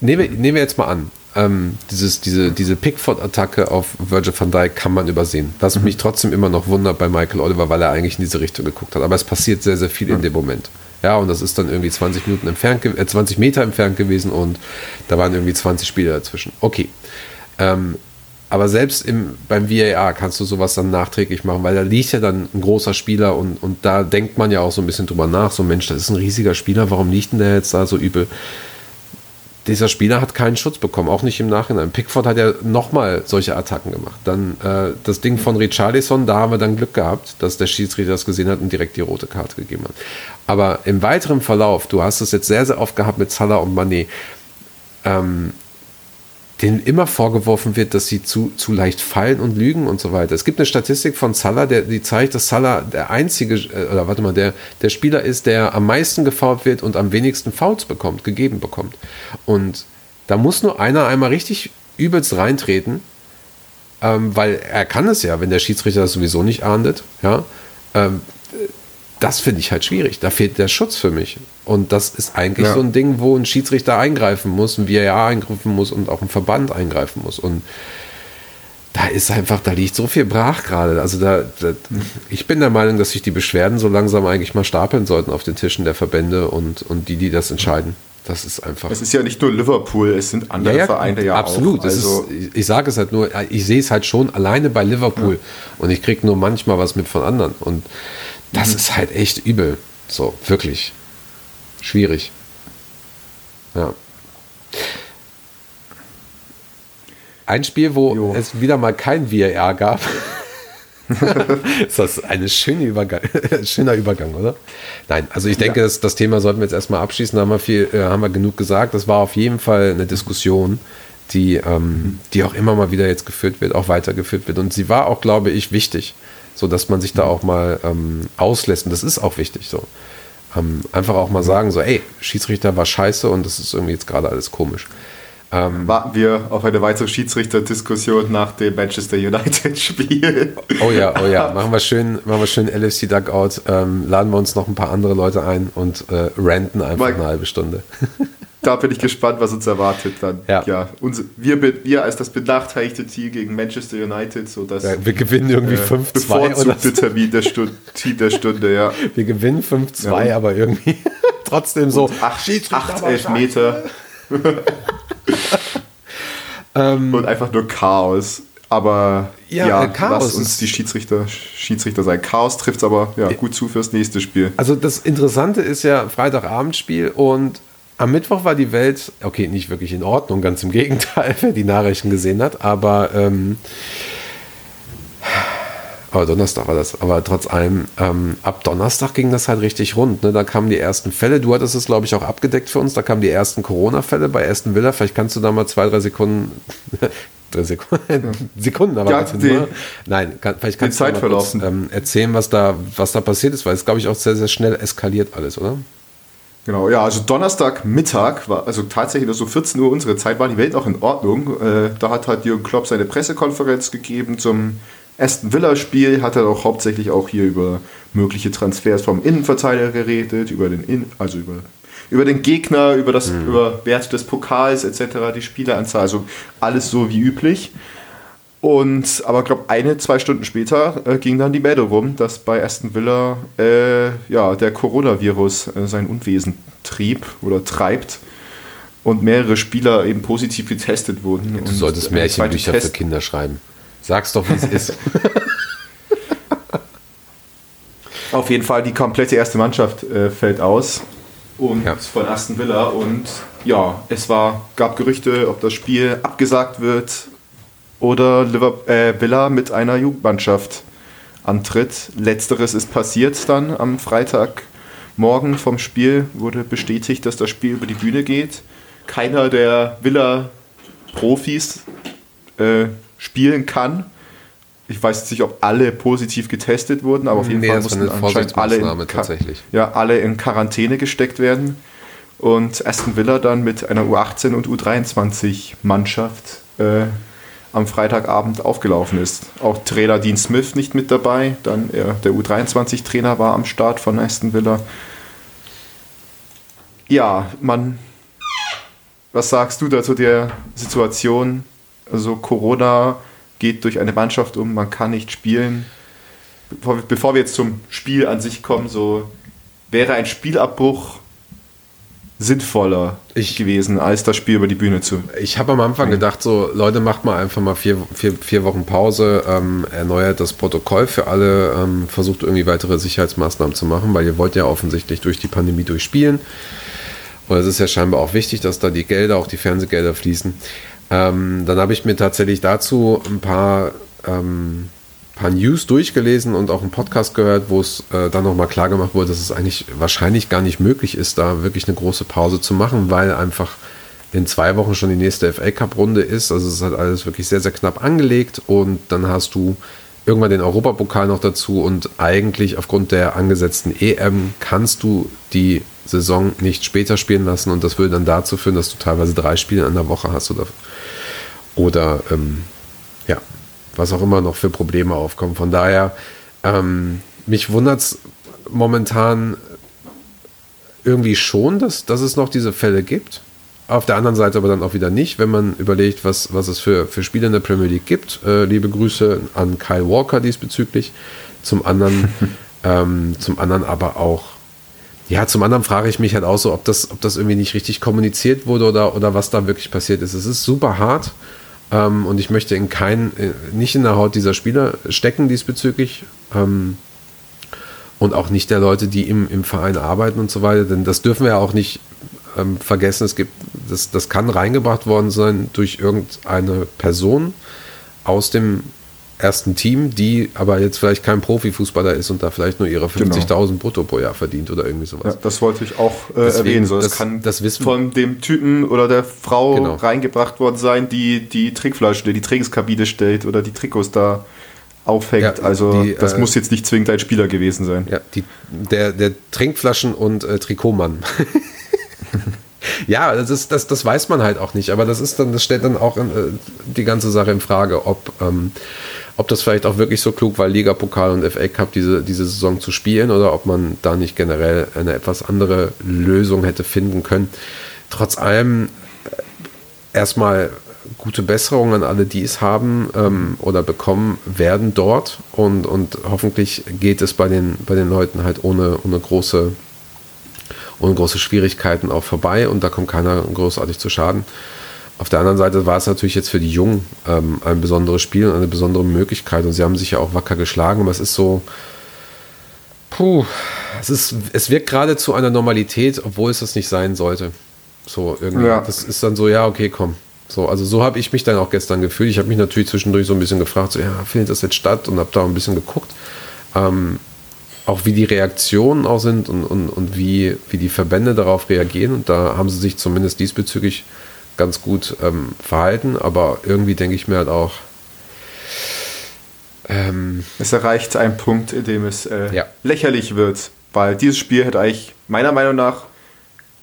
nehmen wir, nehmen wir jetzt mal an, ähm, dieses, diese, diese Pickford-Attacke auf Virgil van Dijk kann man übersehen. Was mhm. mich trotzdem immer noch wundert bei Michael Oliver, weil er eigentlich in diese Richtung geguckt hat. Aber es passiert sehr, sehr viel mhm. in dem Moment. Ja, und das ist dann irgendwie 20 Minuten entfernt, äh, 20 Meter entfernt gewesen und da waren irgendwie 20 Spieler dazwischen. Okay. Ähm, aber selbst im, beim VAR kannst du sowas dann nachträglich machen, weil da liegt ja dann ein großer Spieler und, und da denkt man ja auch so ein bisschen drüber nach, so Mensch, das ist ein riesiger Spieler, warum liegt denn der jetzt da so übel? Dieser Spieler hat keinen Schutz bekommen, auch nicht im Nachhinein. Pickford hat ja nochmal solche Attacken gemacht. Dann äh, das Ding von Richarlison, da haben wir dann Glück gehabt, dass der Schiedsrichter das gesehen hat und direkt die rote Karte gegeben hat. Aber im weiteren Verlauf, du hast es jetzt sehr, sehr oft gehabt mit Salah und Mané, ähm, denen immer vorgeworfen wird, dass sie zu, zu leicht fallen und lügen und so weiter. Es gibt eine Statistik von Salah, der, die zeigt, dass Salah der einzige, äh, oder warte mal, der, der Spieler ist, der am meisten gefault wird und am wenigsten Fouls bekommt, gegeben bekommt. Und da muss nur einer einmal richtig übelst reintreten, ähm, weil er kann es ja, wenn der Schiedsrichter das sowieso nicht ahndet, ja, ähm, das finde ich halt schwierig. Da fehlt der Schutz für mich. Und das ist eigentlich ja. so ein Ding, wo ein Schiedsrichter eingreifen muss, ein VAR eingreifen muss und auch ein Verband eingreifen muss. Und da ist einfach, da liegt so viel brach gerade. Also da, da, ich bin der Meinung, dass sich die Beschwerden so langsam eigentlich mal stapeln sollten auf den Tischen der Verbände und, und die, die das entscheiden. Das ist einfach. Es ist ja nicht nur Liverpool, es sind andere ja, ja, Vereine ja absolut. auch. Also ist, ich sage es halt nur, ich sehe es halt schon alleine bei Liverpool ja. und ich kriege nur manchmal was mit von anderen. Und das mhm. ist halt echt übel. So, wirklich. Schwierig. Ja. Ein Spiel, wo jo. es wieder mal kein VAR gab, <laughs> ist das ein schöne Übergang, <laughs> schöner Übergang, oder? Nein, also ich denke, ja. das, das Thema sollten wir jetzt erstmal abschließen. Da haben wir, viel, äh, haben wir genug gesagt. Das war auf jeden Fall eine Diskussion, die, ähm, die auch immer mal wieder jetzt geführt wird, auch weitergeführt wird. Und sie war auch, glaube ich, wichtig, so dass man sich da auch mal ähm, auslässt. Und das ist auch wichtig so. Ähm, einfach auch mal sagen, so, ey, Schiedsrichter war scheiße und das ist irgendwie jetzt gerade alles komisch. Ähm, Warten wir auf eine weitere Schiedsrichterdiskussion nach dem Manchester United-Spiel. <laughs> Oh ja, oh ja. Machen wir schön, machen wir schön LFC Duckout. Ähm, laden wir uns noch ein paar andere Leute ein und äh, ranten einfach Mike, eine halbe Stunde. <laughs> da bin ich gespannt, was uns erwartet dann. Ja, ja uns, wir, wir als das benachteiligte Team gegen Manchester United, so dass ja, wir gewinnen irgendwie 5-2 oder so. Termin der Stunde, Team der Stunde, ja. Wir gewinnen 5-2, ja. aber irgendwie <laughs> trotzdem so. 8 Elfmeter. <laughs> ähm, und einfach nur Chaos. Aber ja, ja äh, Chaos lass uns die Schiedsrichter, Schiedsrichter sein. Chaos trifft es aber ja, gut zu fürs nächste Spiel. Also das Interessante ist ja Freitagabendspiel und am Mittwoch war die Welt, okay, nicht wirklich in Ordnung, ganz im Gegenteil, <laughs> wer die Nachrichten gesehen hat, aber ähm, aber Donnerstag war das. Aber trotz allem, ähm, ab Donnerstag ging das halt richtig rund. Ne? Da kamen die ersten Fälle. Du hattest es, glaube ich, auch abgedeckt für uns. Da kamen die ersten Corona-Fälle bei Aston Villa. Vielleicht kannst du da mal zwei, drei Sekunden. <laughs> drei Sekunden, <laughs> Sekunden aber ja, die, Nein, kann, vielleicht kannst du mal kurz, ähm, erzählen, was da, was da passiert ist, weil es, glaube ich, auch sehr, sehr schnell eskaliert alles, oder? Genau, ja, also Donnerstagmittag war, also tatsächlich so 14 Uhr unsere Zeit, war die Welt auch in Ordnung. Äh, da hat halt Jürgen Klopp seine Pressekonferenz gegeben zum Aston Villa-Spiel hat er auch hauptsächlich auch hier über mögliche Transfers vom Innenverteidiger geredet, über den In also über, über den Gegner, über das mhm. über Wert des Pokals etc., die Spieleranzahl, also alles so wie üblich. Und aber glaube eine, zwei Stunden später äh, ging dann die Meldung rum, dass bei Aston Villa äh, ja, der Coronavirus äh, sein Unwesen trieb oder treibt und mehrere Spieler eben positiv getestet wurden. Du solltest Märchenbücher für Kinder schreiben. Sag's doch, wie es ist. <laughs> Auf jeden Fall, die komplette erste Mannschaft äh, fällt aus. Und ja. von Aston Villa. Und ja, es war, gab Gerüchte, ob das Spiel abgesagt wird oder Liverpool, äh, Villa mit einer Jugendmannschaft antritt. Letzteres ist passiert dann am Freitagmorgen vom Spiel. Wurde bestätigt, dass das Spiel über die Bühne geht. Keiner der Villa-Profis äh, spielen kann. Ich weiß nicht, ob alle positiv getestet wurden, aber auf jeden nee, Fall mussten anscheinend alle in, ja, alle in Quarantäne gesteckt werden. Und Aston Villa dann mit einer U18 und U23 Mannschaft äh, am Freitagabend aufgelaufen ist. Auch Trainer Dean Smith nicht mit dabei, dann er, der U23-Trainer war am Start von Aston Villa. Ja, man, was sagst du dazu der Situation? Also Corona geht durch eine Mannschaft um, man kann nicht spielen. Bevor, bevor wir jetzt zum Spiel an sich kommen, so wäre ein Spielabbruch sinnvoller ich, gewesen, als das Spiel über die Bühne zu. Ich habe am Anfang gedacht, so Leute, macht mal einfach mal vier, vier, vier Wochen Pause, ähm, erneuert das Protokoll für alle, ähm, versucht irgendwie weitere Sicherheitsmaßnahmen zu machen, weil ihr wollt ja offensichtlich durch die Pandemie durchspielen. Und es ist ja scheinbar auch wichtig, dass da die Gelder, auch die Fernsehgelder fließen. Ähm, dann habe ich mir tatsächlich dazu ein paar, ähm, paar News durchgelesen und auch einen Podcast gehört, wo es äh, dann nochmal klar gemacht wurde, dass es eigentlich wahrscheinlich gar nicht möglich ist, da wirklich eine große Pause zu machen, weil einfach in zwei Wochen schon die nächste FA Cup-Runde ist. Also es ist halt alles wirklich sehr, sehr knapp angelegt und dann hast du irgendwann den Europapokal noch dazu und eigentlich aufgrund der angesetzten EM kannst du die Saison nicht später spielen lassen und das würde dann dazu führen, dass du teilweise drei Spiele in der Woche hast oder, oder ähm, ja, was auch immer noch für Probleme aufkommen. Von daher, ähm, mich wundert es momentan irgendwie schon, dass, dass es noch diese Fälle gibt. Auf der anderen Seite aber dann auch wieder nicht, wenn man überlegt, was, was es für, für Spiele in der Premier League gibt. Äh, liebe Grüße an Kyle Walker diesbezüglich. Zum anderen, <laughs> ähm, zum anderen aber auch ja, zum anderen frage ich mich halt auch so, ob das, ob das irgendwie nicht richtig kommuniziert wurde oder, oder was da wirklich passiert ist. Es ist super hart ähm, und ich möchte in keinen, äh, nicht in der Haut dieser Spieler stecken diesbezüglich ähm, und auch nicht der Leute, die im, im Verein arbeiten und so weiter, denn das dürfen wir ja auch nicht ähm, vergessen. Es gibt, das, das kann reingebracht worden sein durch irgendeine Person aus dem ersten Team, die aber jetzt vielleicht kein Profifußballer ist und da vielleicht nur ihre 50.000 Genau. brutto pro Jahr verdient oder irgendwie sowas. Ja, das wollte ich auch äh, Deswegen, erwähnen. So, das, das- kann das wissen- von dem Typen oder der Frau Genau. reingebracht worden sein, die die Trinkflasche, die Trainingskabine stellt oder die Trikots da aufhängt. Ja, also die, das äh, muss jetzt nicht zwingend ein Spieler gewesen sein. Ja, die, der, der Trinkflaschen- und äh, Trikotmann. <laughs> ja, das, ist, das, das weiß man halt auch nicht, aber das ist dann, das stellt dann auch äh, die ganze Sache in Frage, ob, ähm, ob das vielleicht auch wirklich so klug war, Ligapokal und FA Cup diese, diese Saison zu spielen oder ob man da nicht generell eine etwas andere Lösung hätte finden können. Trotz allem äh, erstmal gute Besserung an alle, die es haben ähm, oder bekommen werden dort und, und hoffentlich geht es bei den, bei den Leuten halt ohne, ohne große ohne große Schwierigkeiten auch vorbei und da kommt keiner großartig zu Schaden. Auf der anderen Seite war es natürlich jetzt für die Jungen ähm, ein besonderes Spiel und eine besondere Möglichkeit und sie haben sich ja auch wacker geschlagen, aber es ist so, puh, es, ist, es wirkt gerade zu einer Normalität, obwohl es das nicht sein sollte. So irgendwie, Ja. das ist dann so, ja, okay, komm. So, also so habe ich mich dann auch gestern gefühlt. Ich habe mich natürlich zwischendurch so ein bisschen gefragt, so, ja, findet das jetzt statt und habe da ein bisschen geguckt. Ähm, auch wie die Reaktionen auch sind und, und, und wie, wie die Verbände darauf reagieren. Und da haben sie sich zumindest diesbezüglich ganz gut ähm, verhalten. Aber irgendwie denke ich mir halt auch, ähm, Es erreicht einen Punkt, in dem es äh, Ja. lächerlich wird, weil dieses Spiel hätte eigentlich meiner Meinung nach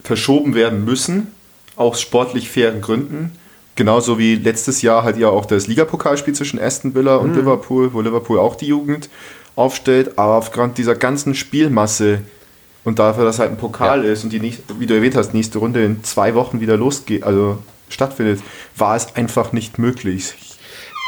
verschoben werden müssen, aus sportlich fairen Gründen. Genauso wie letztes Jahr halt ja auch das Ligapokalspiel zwischen Aston Villa und Liverpool, wo Liverpool auch die Jugend aufstellt, aber aufgrund dieser ganzen Spielmasse und dafür, dass halt ein Pokal ist und die nächste, wie du erwähnt hast, nächste Runde in zwei Wochen wieder losgeht, also stattfindet, war es einfach nicht möglich,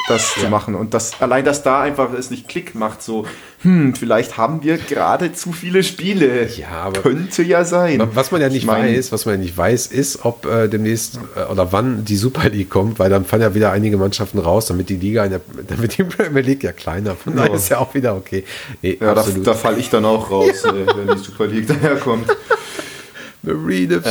das zu machen. Und das, allein, dass da einfach es nicht Klick macht, so, hm, vielleicht haben wir gerade zu viele Spiele. Ja, aber- Könnte ja sein. Was man ja nicht Ich mein, weiß, was man ja nicht weiß, ist, ob äh, demnächst äh, oder wann die Super League kommt, weil dann fallen ja wieder einige Mannschaften raus, damit die Liga, in der, <laughs> damit die Premier League ja kleiner. Von daher Ja. <laughs> ist ja auch wieder okay. Nee, Ja, da, absolut. da falle ich dann auch raus, <laughs> äh, wenn die Super League daherkommt. Marine FC.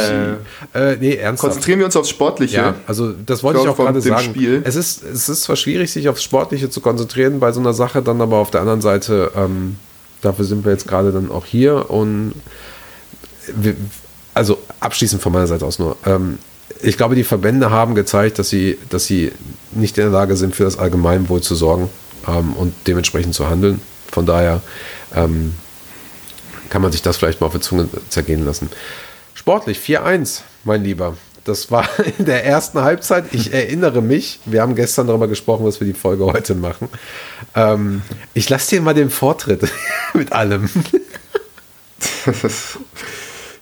Äh, nee, ernsthaft. Konzentrieren wir uns aufs Sportliche. Ja, also das wollte ich glaube, auch gerade sagen. Spiel- Es ist, es ist zwar schwierig, sich aufs Sportliche zu konzentrieren bei so einer Sache, dann aber auf der anderen Seite, ähm, dafür sind wir jetzt gerade dann auch hier und wir, also abschließend von meiner Seite aus nur. Ähm, ich glaube, die Verbände haben gezeigt, dass sie, dass sie nicht in der Lage sind, für das Allgemeinwohl zu sorgen ähm, und dementsprechend zu handeln. Von daher ähm, kann man sich das vielleicht mal auf die Zunge zergehen lassen. Sportlich 4-1, mein Lieber. Das war <laughs> in der ersten Halbzeit. Ich erinnere mich, wir haben gestern darüber gesprochen, was wir die Folge heute machen. Ähm, ich lasse dir mal den Vortritt <laughs> mit allem. <laughs>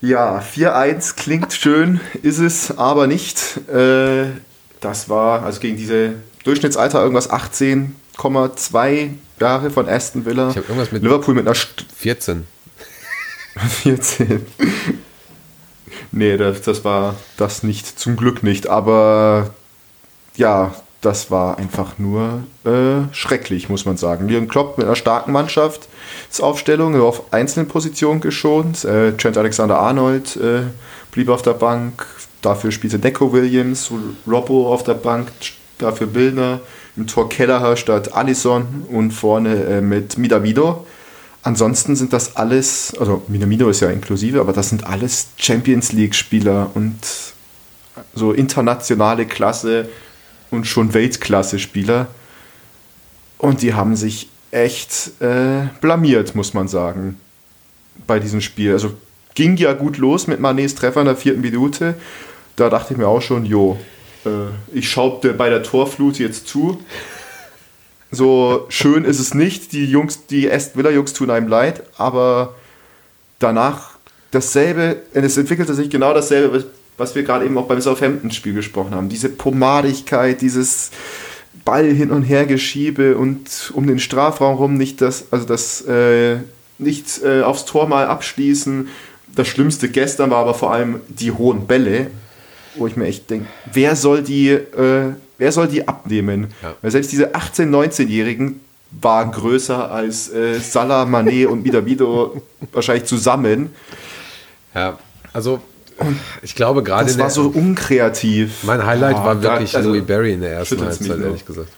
Ja, 4-1 klingt schön, ist es aber nicht. Äh, das war also gegen diese Durchschnittsalter irgendwas 18,2 Jahre von Aston Villa. Ich hab irgendwas mit- Liverpool mit einer St 14. 14. nee, das, das war das nicht, zum Glück nicht. Aber ja, das war einfach nur äh, schrecklich, muss man sagen. Jürgen Klopp mit einer starken Mannschaftsaufstellung, nur auf einzelnen Positionen geschont. Äh, Trent Alexander-Arnold äh, blieb auf der Bank. Dafür spielte Deco Williams, Robbo auf der Bank, dafür Billner. Im Tor Kelleher statt Allison und vorne äh, mit Midavido. Ansonsten sind das alles, also Minamino ist ja inklusive, aber das sind alles Champions League-Spieler und so internationale Klasse und schon Weltklasse-Spieler. Und die haben sich echt äh, blamiert, muss man sagen, bei diesem Spiel. Also ging ja gut los mit Manets Treffer in der vierten Minute. Da dachte ich mir auch schon, jo, äh, ich schaue bei der Torflut jetzt zu. So schön ist es nicht. Die Jungs, die Aston Villa Jungs tun einem leid, aber danach dasselbe, es entwickelte sich genau dasselbe, was- was wir gerade eben auch beim Southampton-Spiel gesprochen haben. Diese Pomadigkeit, dieses Ball hin und her geschiebe und um den Strafraum rum nicht das, also das äh, nicht äh, aufs Tor mal abschließen. Das Schlimmste gestern war aber vor allem die hohen Bälle, wo ich mir echt denke, wer soll die, äh, wer soll die abnehmen? Ja. Weil selbst diese 18-, 19-Jährigen waren größer als äh, Salah, Mané und Midavido wahrscheinlich zusammen. Ja, also ich glaube gerade Das in der, war so unkreativ. mein Highlight Oh, war wirklich also, Louis Barry in der ersten Halbzeit, ehrlich gesagt.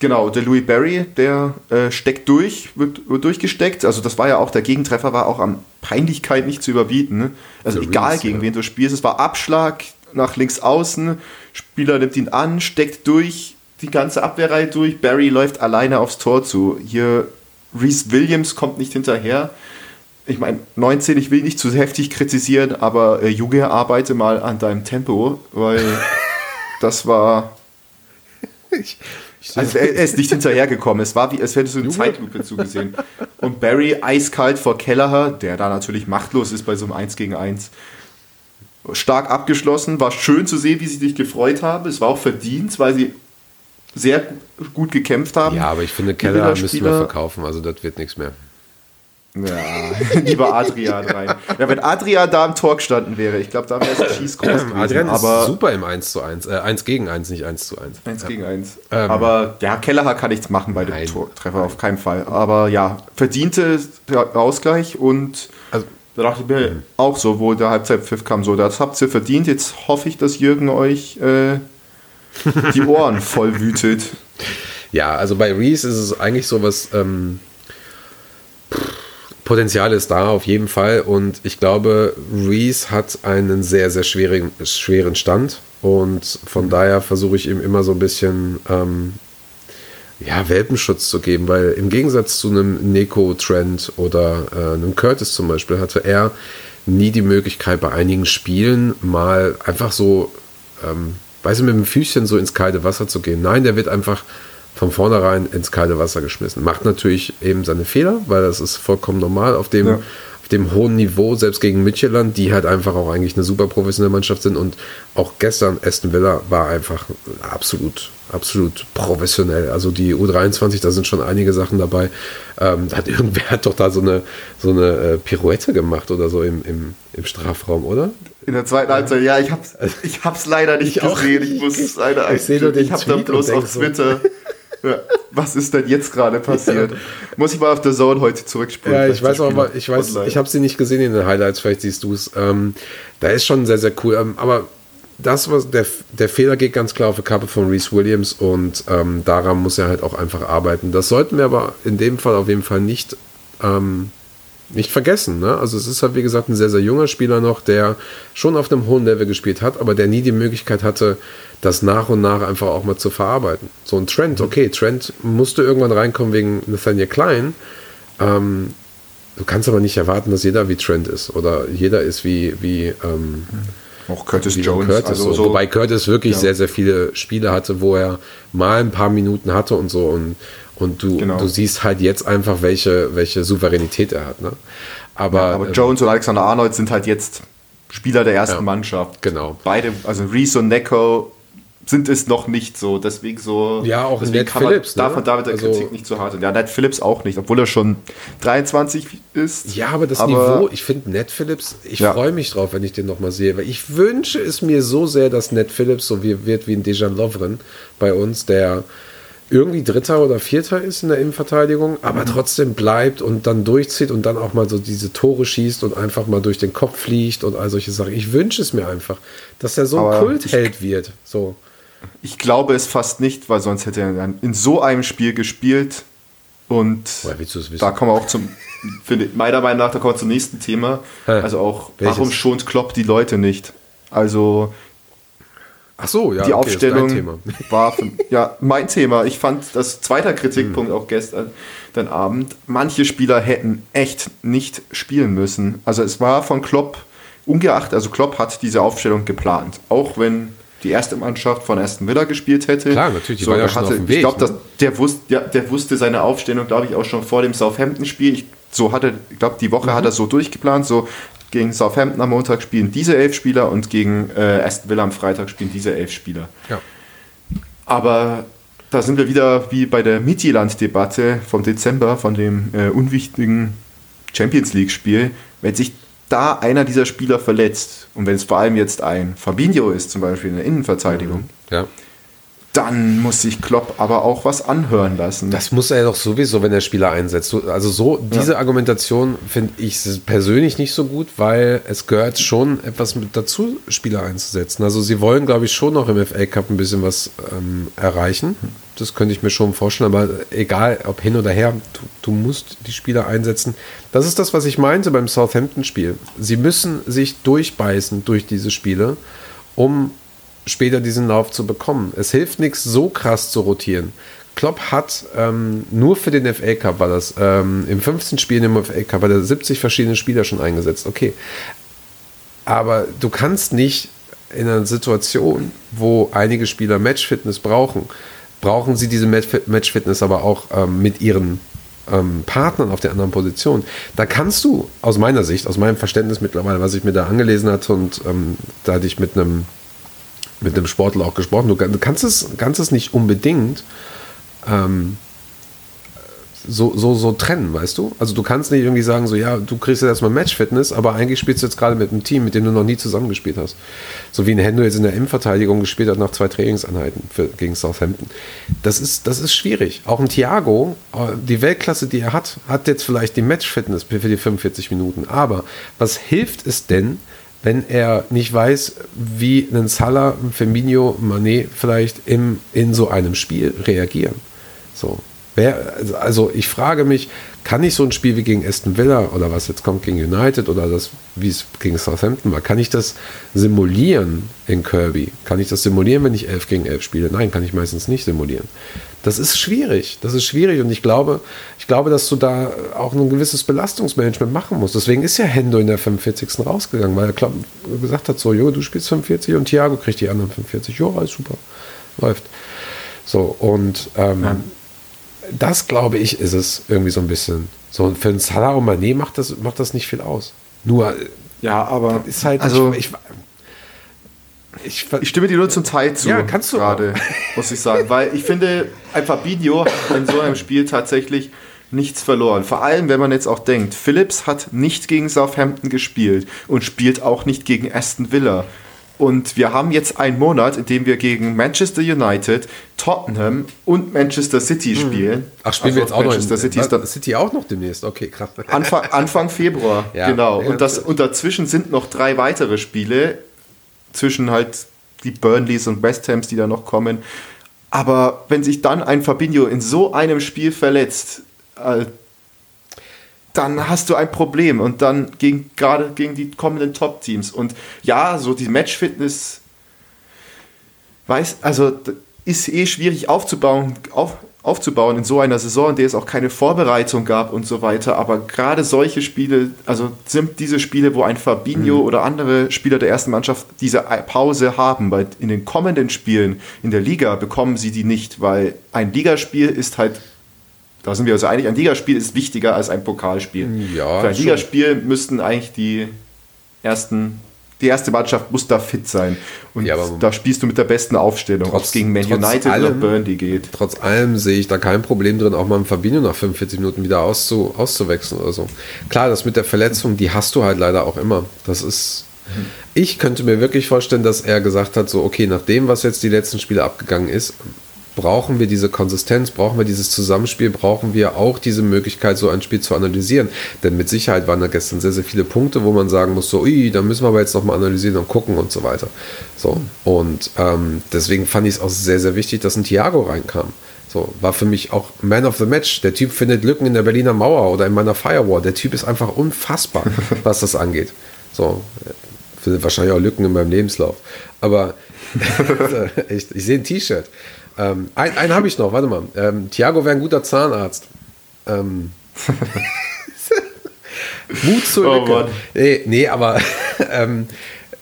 Genau, der Louis Barry, der äh, steckt durch, wird, wird, durchgesteckt. Also das war ja auch, der Gegentreffer war auch an Peinlichkeit nicht zu überbieten. Ne? Also der egal Reese, gegen ja. wen du spielst, es war Abschlag nach links außen, Spieler nimmt ihn an, steckt durch, die ganze Abwehrreihe durch, Barry läuft alleine aufs Tor zu. Hier Reese Williams kommt nicht hinterher. Ich meine, 19, ich will nicht zu heftig kritisieren, aber äh, Junge, arbeite mal an deinem Tempo, weil <laughs> das war. Ich, ich also er, er, ist nicht hinterhergekommen. Es war wie, als hättest du eine Zeitlupe zugesehen. Und Barry eiskalt vor Kelleher, der da natürlich machtlos ist bei so einem 1 gegen 1. Stark abgeschlossen, war schön zu sehen, wie sie sich gefreut haben. Es war auch verdient, weil sie sehr gut gekämpft haben. Ja, aber ich finde, Keller müssen wir verkaufen, also das wird nichts mehr. Ja, <laughs> lieber Adrian rein. Ja, wenn Adrian da im Tor gestanden wäre, ich glaube, da wäre es ein Schieß groß <clears throat> gewesen. Adrian aber ist super im 1 zu 1, äh, 1 gegen 1, nicht 1 zu 1. 1 ja. gegen 1. Ähm, aber ja, Kelleher kann nichts machen bei dem nein. Treffer, auf keinen Fall. Aber ja, verdiente Ausgleich und da dachte ich mir mhm. auch so, wo der Halbzeitpfiff kam, so, das habt ihr verdient. Jetzt hoffe ich, dass Jürgen euch äh, die Ohren <laughs> voll wütet. Ja, also bei Reese ist es eigentlich so was. Ähm, Potenzial ist da auf jeden Fall und ich glaube, Reese hat einen sehr, sehr schwierigen, schweren Stand und von daher versuche ich ihm immer so ein bisschen ähm, ja, Welpenschutz zu geben, weil im Gegensatz zu einem Neko-Trend oder äh, einem Curtis zum Beispiel hatte er nie die Möglichkeit bei einigen Spielen mal einfach so ähm, weißt du, mit dem Füßchen so ins kalte Wasser zu gehen. Nein, der wird einfach von vornherein ins kalte Wasser geschmissen. Macht natürlich eben seine Fehler, weil das ist vollkommen normal auf dem, ja. auf dem hohen Niveau, selbst gegen Midtjylland, die halt einfach auch eigentlich eine super professionelle Mannschaft sind. Und auch gestern Aston Villa war einfach absolut, absolut professionell. Also die U23, da sind schon einige Sachen dabei. Ähm, hat <laughs> irgendwer hat doch da so eine, so eine äh, Pirouette gemacht oder so im, im, im Strafraum, oder? In der zweiten Halbzeit, ja, ich hab's, ich hab's leider nicht ich gesehen. Ich muss es leider Ich, ich, ich hab dann bloß auf Twitter. <laughs> Ja, was ist denn jetzt gerade passiert? Ja. Muss ich mal auf der Zone heute zurückspulen? Ja, ich weiß auch, aber ich weiß, online. ich habe sie nicht gesehen in den Highlights, vielleicht siehst du es. Ähm, da ist schon sehr, sehr cool. Ähm, aber das, was der, der Fehler geht ganz klar auf die Kappe von Reese Williams und ähm, daran muss er halt auch einfach arbeiten. Das sollten wir aber in dem Fall auf jeden Fall nicht ähm, nicht vergessen. Ne? Also es ist halt, wie gesagt, ein sehr, sehr junger Spieler noch, der schon auf einem hohen Level gespielt hat, aber der nie die Möglichkeit hatte, das nach und nach einfach auch mal zu verarbeiten. So ein Trend, mhm. okay, Trend musste irgendwann reinkommen wegen Nathaniel Klein. Ähm, du kannst aber nicht erwarten, dass jeder wie Trent ist oder jeder ist wie, wie ähm, auch Curtis Jones. Curtis also so. Wobei Curtis wirklich ja. sehr, sehr viele Spiele hatte, wo er mal ein paar Minuten hatte und so und und du, genau. du siehst halt jetzt einfach, welche, welche Souveränität er hat. Ne? Aber, ja, aber Jones und Alexander Arnold sind halt jetzt Spieler der ersten ja, Mannschaft. Genau. Beide, also Reese und Neko sind es noch nicht so. Deswegen so. Ja, auch deswegen Ned Phillips. Man, ne? Darf David der also, Kritik nicht zu hart. Ja, Ned Phillips auch nicht, obwohl er schon 23 ist. Ja, aber das aber, Niveau, ich finde Ned Phillips, ich ja. freue mich drauf, wenn ich den nochmal sehe, weil ich wünsche es mir so sehr, dass Ned Phillips so wie, wird wie ein Dejan Lovren bei uns, der irgendwie Dritter oder Vierter ist in der Innenverteidigung, aber mhm. trotzdem bleibt und dann durchzieht und dann auch mal so diese Tore schießt und einfach mal durch den Kopf fliegt und all solche Sachen. Ich wünsche es mir einfach, dass er so ein Kultheld wird. So. Ich glaube es fast nicht, weil sonst hätte er in so einem Spiel gespielt und da kommen wir auch zum, finde meiner Meinung nach, da kommen wir zum nächsten Thema. Also auch, Welches? warum schont Klopp die Leute nicht? Also Ach so, ja. Die okay, Aufstellung <laughs> war von, ja mein Thema. Ich fand das zweiter Kritikpunkt hm. auch gestern den Abend. Manche Spieler hätten echt nicht spielen müssen. Also es war von Klopp ungeachtet, also Klopp hat diese Aufstellung geplant, auch wenn die erste Mannschaft von Aston Villa gespielt hätte. Klar, natürlich, die so, war ja hatte, Weg. Ich glaube, ne? der, wusste, ja, der wusste seine Aufstellung, glaube ich, auch schon vor dem Southampton-Spiel. so hatte, ich glaube, die Woche mhm. hat er so durchgeplant, so gegen Southampton am Montag spielen diese elf Spieler und gegen äh, Aston Villa am Freitag spielen diese elf Spieler. Ja. Aber da sind wir wieder wie bei der Midtjylland-Debatte vom Dezember, von dem äh, unwichtigen Champions League-Spiel. Wenn sich da einer dieser Spieler verletzt und wenn es vor allem jetzt ein Fabinho ist, zum Beispiel in der Innenverteidigung, ja. dann muss sich Klopp aber auch was anhören lassen. Das muss er doch sowieso, wenn er Spieler einsetzt. Also so, diese ja. Argumentation finde ich persönlich nicht so gut, weil es gehört schon etwas mit dazu, Spieler einzusetzen. Also sie wollen, glaube ich, schon noch im FA Cup ein bisschen was ähm, erreichen. Das könnte ich mir schon vorstellen, aber egal, ob hin oder her, du, du musst die Spieler einsetzen. Das ist das, was ich meinte beim Southampton-Spiel. Sie müssen sich durchbeißen durch diese Spiele, um später diesen Lauf zu bekommen. Es hilft nichts, so krass zu rotieren. Klopp hat ähm, nur für den FA Cup war das, ähm, im 15 Spielen im FA Cup hat er 70 verschiedene Spieler schon eingesetzt. Okay. Aber du kannst nicht in einer Situation, wo einige Spieler Matchfitness brauchen, brauchen sie diese Matchfitness aber auch ähm, mit ihren ähm, Partnern auf der anderen Position. Da kannst du aus meiner Sicht, aus meinem Verständnis mittlerweile, was ich mir da angelesen hatte und ähm, da hatte ich mit einem mit Sportler auch gesprochen. Du, kannst, es, kannst es nicht unbedingt ähm, so, so, so trennen, weißt du? Also du kannst nicht irgendwie sagen, so ja, du kriegst jetzt erstmal Match-Fitness, aber eigentlich spielst du jetzt gerade mit einem Team, mit dem du noch nie zusammengespielt hast. So wie ein Hendo jetzt in der M-Verteidigung gespielt hat nach zwei Trainingseinheiten für, gegen Southampton. Das ist, das ist schwierig. Auch ein Thiago, äh, die Weltklasse, die er hat, hat jetzt vielleicht die Match-Fitness für die 45 Minuten. Aber was hilft es denn, wenn er nicht weiß, wie ein Salah, Firmino, Manet vielleicht im, in so einem Spiel reagieren. So. Wer, also ich frage mich, kann ich so ein Spiel wie gegen Aston Villa oder was jetzt kommt gegen United oder das, wie es gegen Southampton war, kann ich das simulieren in Kirby? Kann ich das simulieren, wenn ich 11 gegen 11 spiele? Nein, kann ich meistens nicht simulieren. Das ist schwierig. Das ist schwierig und ich glaube, ich glaube, dass du da auch ein gewisses Belastungsmanagement machen musst. Deswegen ist ja Hendo in der 45. rausgegangen, weil er glaub, gesagt hat, so, Jo, du spielst 45 und Thiago kriegt die anderen 45. Jo, alles super. Läuft. So, und ähm, ja das, glaube ich, ist es irgendwie so ein bisschen. So, für einen Salah und Mané macht das, macht das nicht viel aus. Nur, ja, aber ist halt, also, ich, ich, ich, stimme dir nur zum Teil zu. Ja, kannst du gerade, <laughs> muss ich sagen. Weil ich finde, ein Fabinho hat in so einem Spiel tatsächlich nichts verloren. Vor allem, wenn man jetzt auch denkt, Phillips hat nicht gegen Southampton gespielt und spielt auch nicht gegen Aston Villa. Und wir haben jetzt einen Monat, in dem wir gegen Manchester United, Tottenham und Manchester City hm. spielen. Ach, spielen also wir jetzt auch Manchester noch in, City, ist dann City auch noch demnächst? Okay, krass. Anfang, Anfang Februar, <laughs> ja, genau. Und, das, und dazwischen sind noch drei weitere Spiele. Zwischen halt die Burnleys und West Hams, die da noch kommen. Aber wenn sich dann ein Fabinho in so einem Spiel verletzt, äh, dann hast du ein Problem und dann gegen, gerade gegen die kommenden Top-Teams. Und ja, so die Match-Fitness, weiß, also ist eh schwierig aufzubauen, auf, aufzubauen in so einer Saison, in der es auch keine Vorbereitung gab und so weiter. Aber gerade solche Spiele, also sind diese Spiele, wo ein Fabinho mhm. oder andere Spieler der ersten Mannschaft diese Pause haben, weil in den kommenden Spielen in der Liga bekommen sie die nicht, weil ein Ligaspiel ist halt da sind wir uns einig, ein Ligaspiel ist wichtiger als ein Pokalspiel. Ja, Für ein schon. Ligaspiel müssten eigentlich die ersten, die erste Mannschaft muss da fit sein. Und ja, da spielst du mit der besten Aufstellung, ob es gegen Man United allem, oder Burnley geht. Trotz allem sehe ich da kein Problem drin, auch mal ein Fabinho nach 45 Minuten wieder auszu, auszuwechseln oder so. Klar, das mit der Verletzung, die hast du halt leider auch immer. Das ist. Mhm. Ich könnte mir wirklich vorstellen, dass er gesagt hat, so, okay, nach dem, was jetzt die letzten Spiele abgegangen ist, brauchen wir diese Konsistenz, brauchen wir dieses Zusammenspiel, brauchen wir auch diese Möglichkeit, so ein Spiel zu analysieren. Denn mit Sicherheit waren da gestern sehr, sehr viele Punkte, wo man sagen muss, so, ui, da müssen wir aber jetzt nochmal analysieren und gucken und so weiter. So, und ähm, deswegen fand ich es auch sehr, sehr wichtig, dass ein Thiago reinkam. So, war für mich auch Man of the Match. Der Typ findet Lücken in der Berliner Mauer oder in meiner Firewall. Der Typ ist einfach unfassbar, <laughs> was das angeht. So, findet wahrscheinlich auch Lücken in meinem Lebenslauf. Aber <laughs> ich, ich sehe ein T-Shirt. Ähm, ein, einen habe ich noch, warte mal. Ähm, Thiago wäre ein guter Zahnarzt. Ähm. <laughs> Mut zur oh, Lücke. Nee, nee, aber <laughs> ähm,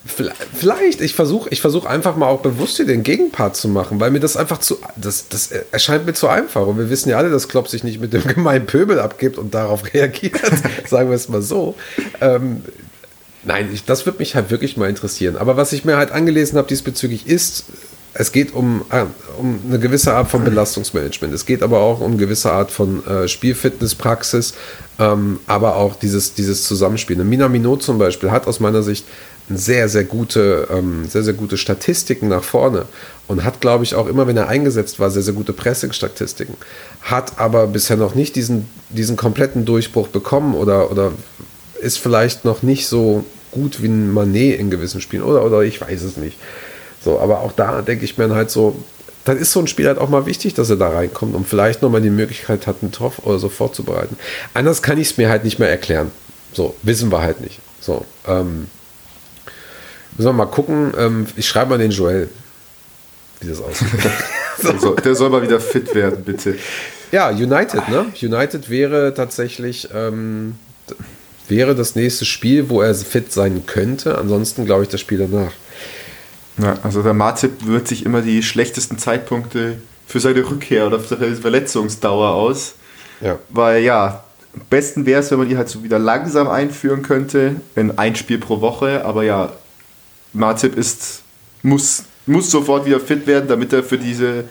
vielleicht, ich versuche ich versuch einfach mal auch bewusst hier den Gegenpart zu machen, weil mir das einfach zu, das, das erscheint mir zu einfach. Und wir wissen ja alle, dass Klopp sich nicht mit dem gemeinen Pöbel abgibt und darauf <laughs> reagiert, sagen wir es mal so. Ähm, nein, ich, das würde mich halt wirklich mal interessieren. Aber was ich mir halt angelesen habe diesbezüglich ist, es geht um, äh, um eine gewisse Art von Belastungsmanagement. Es geht aber auch um eine gewisse Art von äh, Spielfitnesspraxis, ähm, aber auch dieses, dieses Zusammenspiel. Mina Minot zum Beispiel hat aus meiner Sicht sehr, sehr gute, ähm, sehr, sehr gute Statistiken nach vorne und hat, glaube ich, auch immer, wenn er eingesetzt war, sehr, sehr gute Pressing-Statistiken. Hat aber bisher noch nicht diesen, diesen kompletten Durchbruch bekommen oder, oder ist vielleicht noch nicht so gut wie ein Manet in gewissen Spielen oder, oder ich weiß es nicht. So, aber auch da denke ich mir halt so, dann ist so ein Spiel halt auch mal wichtig, dass er da reinkommt und vielleicht nochmal die Möglichkeit hat, einen Torf oder so vorzubereiten. Anders kann ich es mir halt nicht mehr erklären. So, wissen wir halt nicht. So, ähm, müssen wir mal gucken. Ähm, ich schreibe mal den Joel, wie das aussieht. <laughs> <laughs> so. Der soll mal wieder fit werden, bitte. Ja, United, ne? United wäre tatsächlich, ähm, wäre das nächste Spiel, wo er fit sein könnte. Ansonsten glaube ich das Spiel danach. Ja, also der Martip wird sich immer die schlechtesten Zeitpunkte für seine Rückkehr oder für seine Verletzungsdauer aus. Ja. Weil ja, am besten wäre es, wenn man die halt so wieder langsam einführen könnte, in ein Spiel pro Woche. Aber ja, Martip ist, muss, muss sofort wieder fit werden, damit er für diese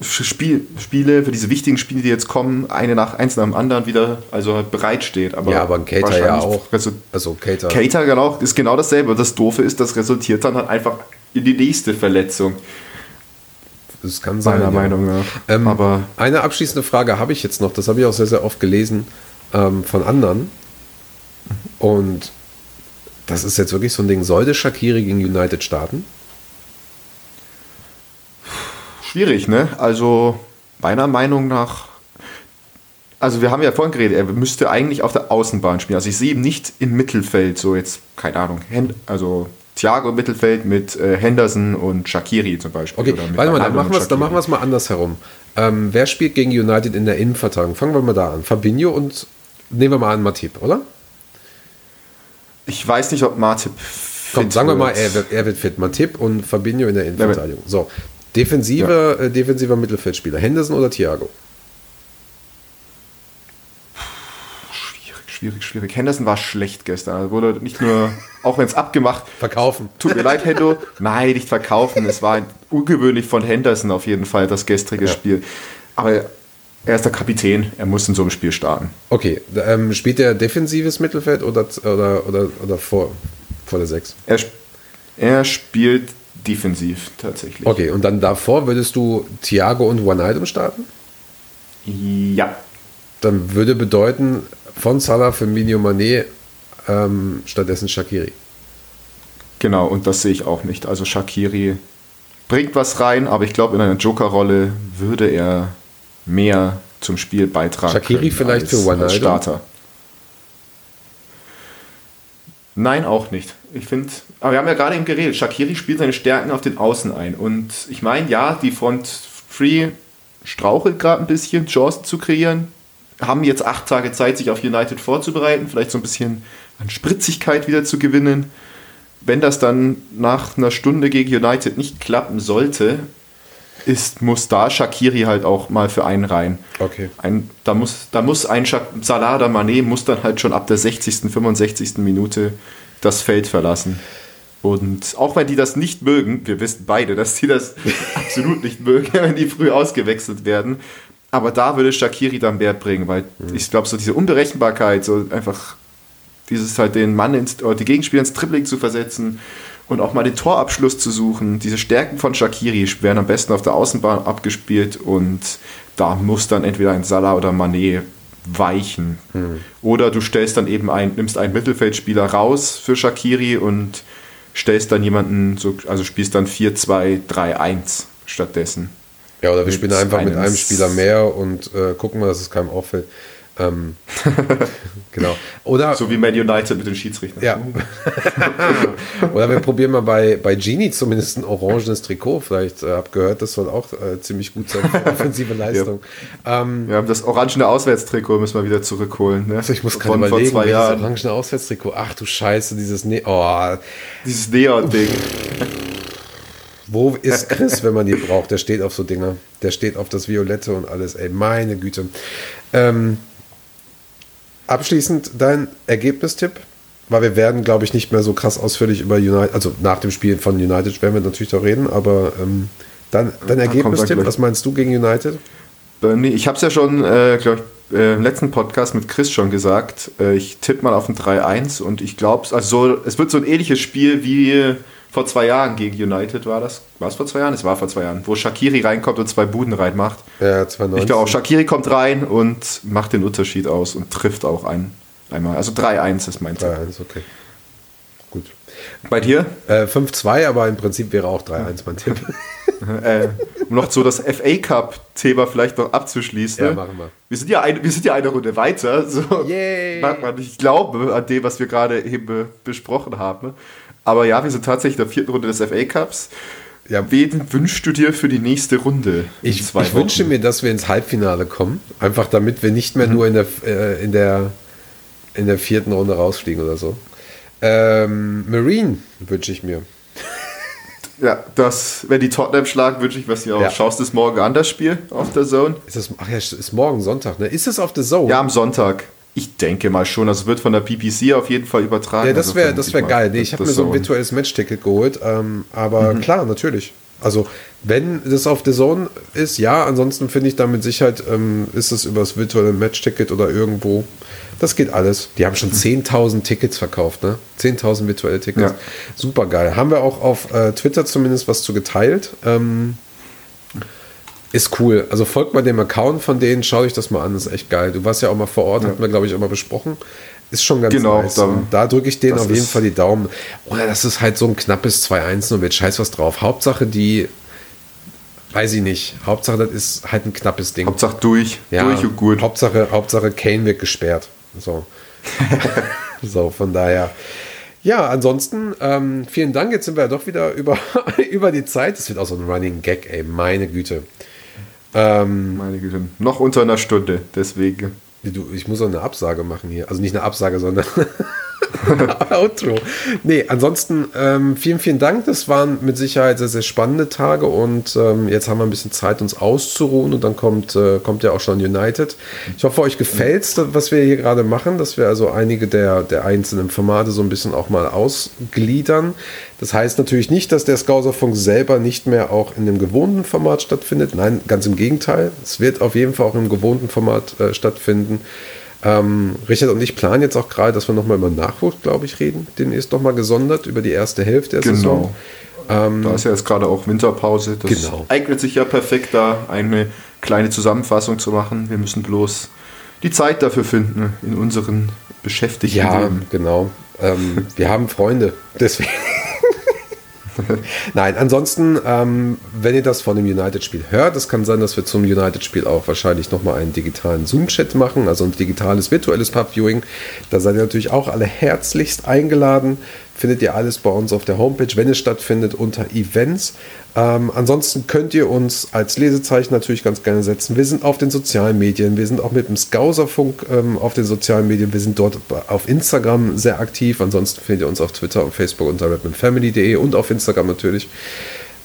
Spiel, Spiele, für diese wichtigen Spiele, die jetzt kommen, eine nach eins nach dem anderen wieder also halt bereitsteht. Aber ja, aber ein Cater ja auch. Also Cater. Cater genau, ist genau dasselbe. Das Doofe ist, das resultiert dann halt einfach in die nächste Verletzung. Das kann sein. Meiner ja. Meinung nach. Ähm, aber eine abschließende Frage habe ich jetzt noch, das habe ich auch sehr, sehr oft gelesen ähm, von anderen. Und das ist jetzt wirklich so ein Ding. Sollte Shakiri gegen United starten? Schwierig, ne? Also meiner Meinung nach, also wir haben ja vorhin geredet, er müsste eigentlich auf der Außenbahn spielen. Also ich sehe ihn nicht im Mittelfeld, so jetzt, keine Ahnung, also Thiago im Mittelfeld mit äh, Henderson und Shakiri zum Beispiel. Okay, warte mal, dann machen, dann machen wir es mal andersherum. Ähm, wer spielt gegen United in der Innenverteidigung? Fangen wir mal da an. Fabinho und nehmen wir mal an Matip, oder? Ich weiß nicht, ob Matip. Komm, sagen wir mal, er wird, er wird fit. Matip und Fabinho in der Innenverteidigung. So, Defensive, ja. äh, defensiver Mittelfeldspieler, Henderson oder Thiago? Schwierig, schwierig, schwierig. Henderson war schlecht gestern. Also wurde nicht nur, <laughs> auch wenn es abgemacht. Verkaufen. Tut mir leid, Hendo. Nein, nicht verkaufen. Es war ungewöhnlich von Henderson auf jeden Fall, das gestrige ja. Spiel. Aber er ist der Kapitän, er muss in so einem Spiel starten. Okay, ähm, spielt er defensives Mittelfeld oder, oder, oder, oder vor, vor der 6? Er, er spielt defensiv tatsächlich. Okay, und dann davor würdest du Thiago und Wijnaldum starten? Ja. Dann würde bedeuten, von Salah für Minio Mané ähm, stattdessen Shakiri. Genau, und das sehe ich auch nicht. Also Shakiri bringt was rein, aber ich glaube, in einer Joker-Rolle würde er mehr zum Spiel beitragen. Shakiri vielleicht für Wijnaldum? Starter. Nein, auch nicht. Ich finde, aber wir haben ja gerade eben geredet, Shakiri spielt seine Stärken auf den Außen ein. Und ich meine, ja, die Front Free strauchelt gerade ein bisschen, Chancen zu kreieren. Haben jetzt acht Tage Zeit, sich auf United vorzubereiten, vielleicht so ein bisschen an Spritzigkeit wieder zu gewinnen. Wenn das dann nach einer Stunde gegen United nicht klappen sollte, ist, muss da Shakiri halt auch mal für einen rein. Okay. Ein, da, muss, da muss ein Shak Salah oder Mané muss dann halt schon ab der 60., 65. Minute das Feld verlassen. Und auch wenn die das nicht mögen, wir wissen beide, dass die das <laughs> absolut nicht mögen, wenn die früh ausgewechselt werden. Aber da würde Shakiri dann Wert bringen, weil mhm. ich glaube, so diese Unberechenbarkeit, so einfach dieses halt den Mann ins, oder die Gegenspieler ins Tripling zu versetzen und auch mal den Torabschluss zu suchen. Diese Stärken von Shakiri werden am besten auf der Außenbahn abgespielt und da muss dann entweder ein Salah oder Mané weichen. Hm. Oder du stellst dann eben ein, nimmst einen Mittelfeldspieler raus für Shakiri und stellst dann jemanden, so, also spielst dann 4-2-3-1 stattdessen. Ja, oder wir spielen einfach mit einem Spieler mehr und äh, gucken mal, dass es keinem auffällt. Ähm, <laughs> genau. Oder, so wie Man United mit den Schiedsrichtern. Ja. <laughs> Oder wir probieren mal bei, bei Genie zumindest ein orangenes Trikot. Vielleicht äh, habt gehört, das soll auch äh, ziemlich gut sein für <laughs> offensive Leistung. Ja. Ähm, wir haben das orangene Auswärtstrikot, müssen wir wieder zurückholen. Ne? Also ich muss gerade überlegen, vor zwei Jahren. das orangene Auswärtstrikot. Ach du Scheiße, dieses ne oh. Dieses Neon-Ding. Wo ist Chris, wenn man die braucht? Der steht auf so Dinger. Der steht auf das Violette und alles. Ey, meine Güte. Ähm, Abschließend dein Ergebnistipp weil wir werden, glaube ich, nicht mehr so krass ausführlich über United, also nach dem Spiel von United werden wir natürlich da reden, aber ähm, dann, dein Ergebnistipp, was meinst du gegen United? Burnley, ich habe es ja schon, äh, glaube ich, äh, im letzten Podcast mit Chris schon gesagt. Äh, ich tippe mal auf ein 3-1 und ich glaube, also so, es wird so ein ähnliches Spiel wie vor zwei Jahren gegen United war das. War es vor zwei Jahren? Es war vor zwei Jahren, wo Shakiri reinkommt und zwei Buden reinmacht. Ja, 2019. Ich glaube auch, Shakiri kommt rein und macht den Unterschied aus und trifft auch ein, einmal. Also 3-1 ist mein Tipp. 3-1, okay. Gut. Bei dir? Äh, 5-2, aber im Prinzip wäre auch 3-1 mein Tipp. <laughs> äh, um noch so das FA Cup-Thema vielleicht noch abzuschließen. Ja, machen wir. Wir sind ja, ein, wir sind ja eine Runde weiter. So Yay. mag man nicht glauben an dem, was wir gerade eben besprochen haben. Aber ja, wir sind tatsächlich in der vierten Runde des FA Cups. Ja. Wen wünschst du dir für die nächste Runde? Ich, ich wünsche mir, dass wir ins Halbfinale kommen. Einfach damit wir nicht mehr nur in der, äh, in, der, in der vierten Runde rausfliegen oder so. Ähm, Marine wünsche ich mir. Ja, das, wenn die Tottenham schlagen, wünsche ich, was dir auch. Ja. Schaust du es morgen an, das Spiel auf der Zone? Ist das, ach ja, ist morgen Sonntag, ne? Ist es auf The Zone? Ja, am Sonntag. Ich denke mal schon. Das wird von der BBC auf jeden Fall übertragen. Ja, das Also wäre das wär geil. Nee, ich habe mir so ein virtuelles Matchticket geholt. Ähm, aber Mhm. klar, natürlich. Also, wenn das auf The Zone ist, ja. Ansonsten finde ich da mit Sicherheit, ähm, ist es über das virtuelle Matchticket oder irgendwo. Das geht alles. Die haben schon 10.000 Tickets verkauft, ne? 10.000 virtuelle Tickets. Ja. Super geil. Haben wir auch auf äh, Twitter zumindest was zu geteilt. Ähm, ist cool. Also folgt mal dem Account von denen, schaut euch das mal an, ist echt geil. Du warst ja auch mal vor Ort, hatten wir, glaube ich, auch mal besprochen. Ist schon ganz Genau, nice. da- Und da drücke ich denen auf jeden Fall die Daumen. Oder das ist halt so ein knappes 2-1 und wird scheiß was drauf. Hauptsache die, weiß ich nicht. Hauptsache das ist halt ein knappes Ding. Hauptsache durch. Durch und gut. Hauptsache, Hauptsache Kane wird gesperrt. So. <laughs> so, von daher. Ja, ansonsten, ähm, vielen Dank. Jetzt sind wir ja doch wieder über, <laughs> über die Zeit. Das wird auch so ein Running Gag, ey, meine Güte. Ähm, Meine Güte. Noch unter einer Stunde, deswegen. du, ich muss auch eine Absage machen hier. Also nicht eine Absage, sondern <laughs> <laughs> Outro. Nee, ansonsten ähm, vielen, vielen Dank. Das waren mit Sicherheit sehr, sehr spannende Tage und ähm, jetzt haben wir ein bisschen Zeit, uns auszuruhen und dann kommt, äh, kommt ja auch schon United. Ich hoffe, euch gefällt es, was wir hier gerade machen, dass wir also einige der, der einzelnen Formate so ein bisschen auch mal ausgliedern. Das heißt natürlich nicht, dass der Skauserfunk selber nicht mehr auch in dem gewohnten Format stattfindet. Nein, ganz im Gegenteil. Es wird auf jeden Fall auch im gewohnten Format äh, stattfinden. Ähm, Richard und ich planen jetzt auch gerade, dass wir nochmal über Nachwuchs, glaube ich, reden. Den ist nochmal gesondert über die erste Hälfte der Saison. Genau. da ist ja jetzt gerade auch Winterpause. Das Genau. eignet sich ja perfekt, da eine kleine Zusammenfassung zu machen. Wir müssen bloß die Zeit dafür finden in unseren beschäftigten Ja, Leben. genau. Ähm, wir haben Freunde, <laughs> deswegen. <laughs> Nein, ansonsten, ähm, wenn ihr das von dem United-Spiel hört, es kann sein, dass wir zum United-Spiel auch wahrscheinlich nochmal einen digitalen Zoom-Chat machen, also ein digitales, virtuelles Pub-Viewing. Da seid ihr natürlich auch alle herzlichst eingeladen. Findet ihr alles bei uns auf der Homepage, wenn es stattfindet, unter Events. Ähm, ansonsten könnt ihr uns als Lesezeichen natürlich ganz gerne setzen. Wir sind auf den sozialen Medien, wir sind auch mit dem Skauserfunk ähm, auf den sozialen Medien, wir sind dort auf Instagram sehr aktiv. Ansonsten findet ihr uns auf Twitter und Facebook unter redmanfamily.de und auf Instagram natürlich.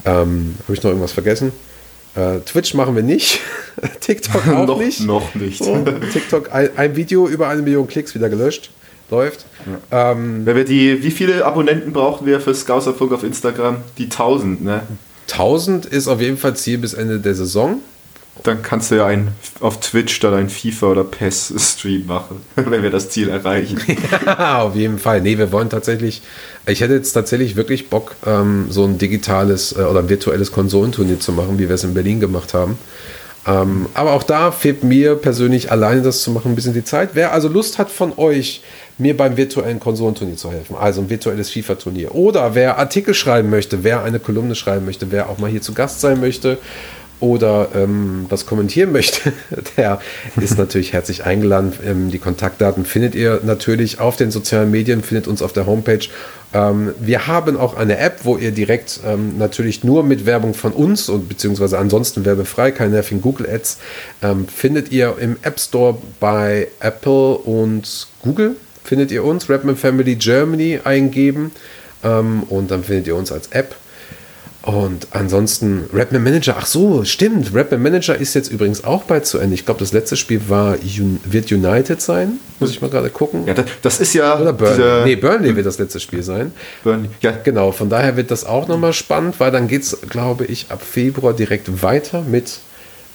Ähm, Habe ich noch irgendwas vergessen? Äh, Twitch machen wir nicht. <laughs> TikTok auch noch, nicht. noch nicht. So, TikTok, ein, ein Video über eine Million Klicks wieder gelöscht. Läuft. Ähm, Wenn wir die, wie viele Abonnenten brauchen wir für Scouserfunk auf Instagram? Die 1000, ne? 1000 ist auf jeden Fall Ziel bis Ende der Saison. Dann kannst du ja ein, auf Twitch dann ein FIFA oder PES-Stream machen, <laughs> wenn wir das Ziel erreichen. <laughs> auf jeden Fall. Nee, wir wollen tatsächlich, ich hätte jetzt tatsächlich wirklich Bock, ähm, so ein digitales äh, oder virtuelles Konsolenturnier zu machen, wie wir es in Berlin gemacht haben. Ähm, aber auch da fehlt mir persönlich alleine das zu machen ein bisschen die Zeit. Wer also Lust hat von euch, mir beim virtuellen Konsolenturnier zu helfen, also ein virtuelles FIFA-Turnier, oder wer Artikel schreiben möchte, wer eine Kolumne schreiben möchte, wer auch mal hier zu Gast sein möchte, oder ähm, was kommentieren möchte, <laughs> der ist natürlich herzlich eingeladen. Ähm, die Kontaktdaten findet ihr natürlich auf den sozialen Medien, findet uns auf der Homepage. Ähm, wir haben auch eine App, wo ihr direkt ähm, natürlich nur mit Werbung von uns und beziehungsweise ansonsten werbefrei, keine nervigen Google Ads, ähm, findet ihr im App Store bei Apple und Google. Findet ihr uns, Rapman Family Germany eingeben ähm, und dann findet ihr uns als App. Und ansonsten Rapman Manager, ach so, stimmt. Rapman Manager ist jetzt übrigens auch bald zu Ende. Ich glaube, das letzte Spiel war wird United sein. Muss ich mal gerade gucken. Ja, das, das ist ja. Oder Burnley. Nee, Burnley wird das letzte Spiel sein. Burnley, ja. Genau, von daher wird das auch nochmal spannend, weil dann geht es, glaube ich, ab Februar direkt weiter mit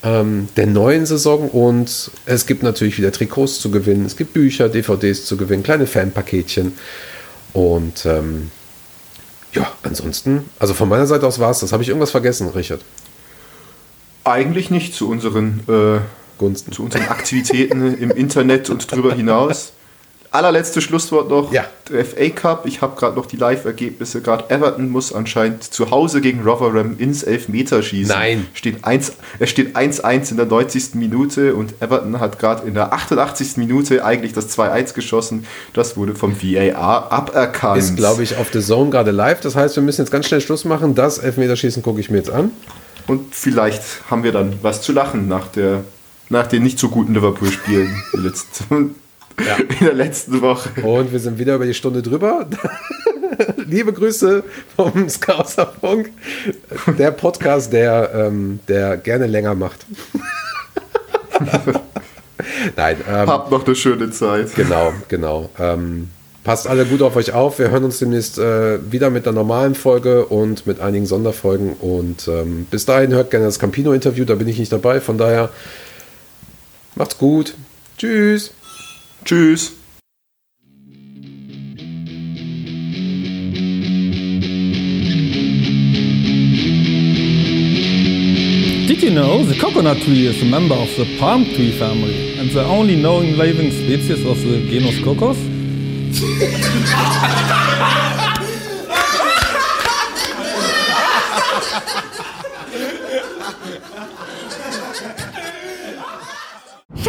ähm, der neuen Saison und es gibt natürlich wieder Trikots zu gewinnen, es gibt Bücher, DVDs zu gewinnen, kleine Fanpaketchen und ähm, ja, ansonsten, also von meiner Seite aus war es das. Habe ich irgendwas vergessen, Richard? Eigentlich nicht zu unseren äh, Gunsten. Zu unseren Aktivitäten im Internet und drüber hinaus allerletzte Schlusswort noch. Ja. Der FA Cup. Ich habe gerade noch die Live-Ergebnisse. Gerade Everton muss anscheinend zu Hause gegen Rotherham ins Elfmeterschießen. Nein. Steht 1, es steht 1-1 in der 90. Minute und Everton hat gerade in der 88. Minute eigentlich das 2-1 geschossen. Das wurde vom VAR aberkannt. Ist, glaube ich, auf The Zone gerade live. Das heißt, wir müssen jetzt ganz schnell Schluss machen. Das Elfmeterschießen gucke ich mir jetzt an. Und vielleicht haben wir dann was zu lachen nach, der, nach den nicht so guten Liverpool-Spielen. Ja. <laughs> in der letzten Woche. Und wir sind wieder über die Stunde drüber. <laughs> Liebe Grüße vom Scouserfunk, der Podcast, der, ähm, der gerne länger macht. <laughs> Nein. Ähm, Habt noch eine schöne Zeit. Genau, genau. Ähm, passt alle gut auf euch auf. Wir hören uns demnächst äh, wieder mit einer normalen Folge und mit einigen Sonderfolgen. Und ähm, bis dahin hört gerne das Campino-Interview, da bin ich nicht dabei. Von daher macht's gut. Tschüss. Tschüss. Did you know the coconut tree is a member of the palm tree family and the only known living species of the genus Cocos? <laughs>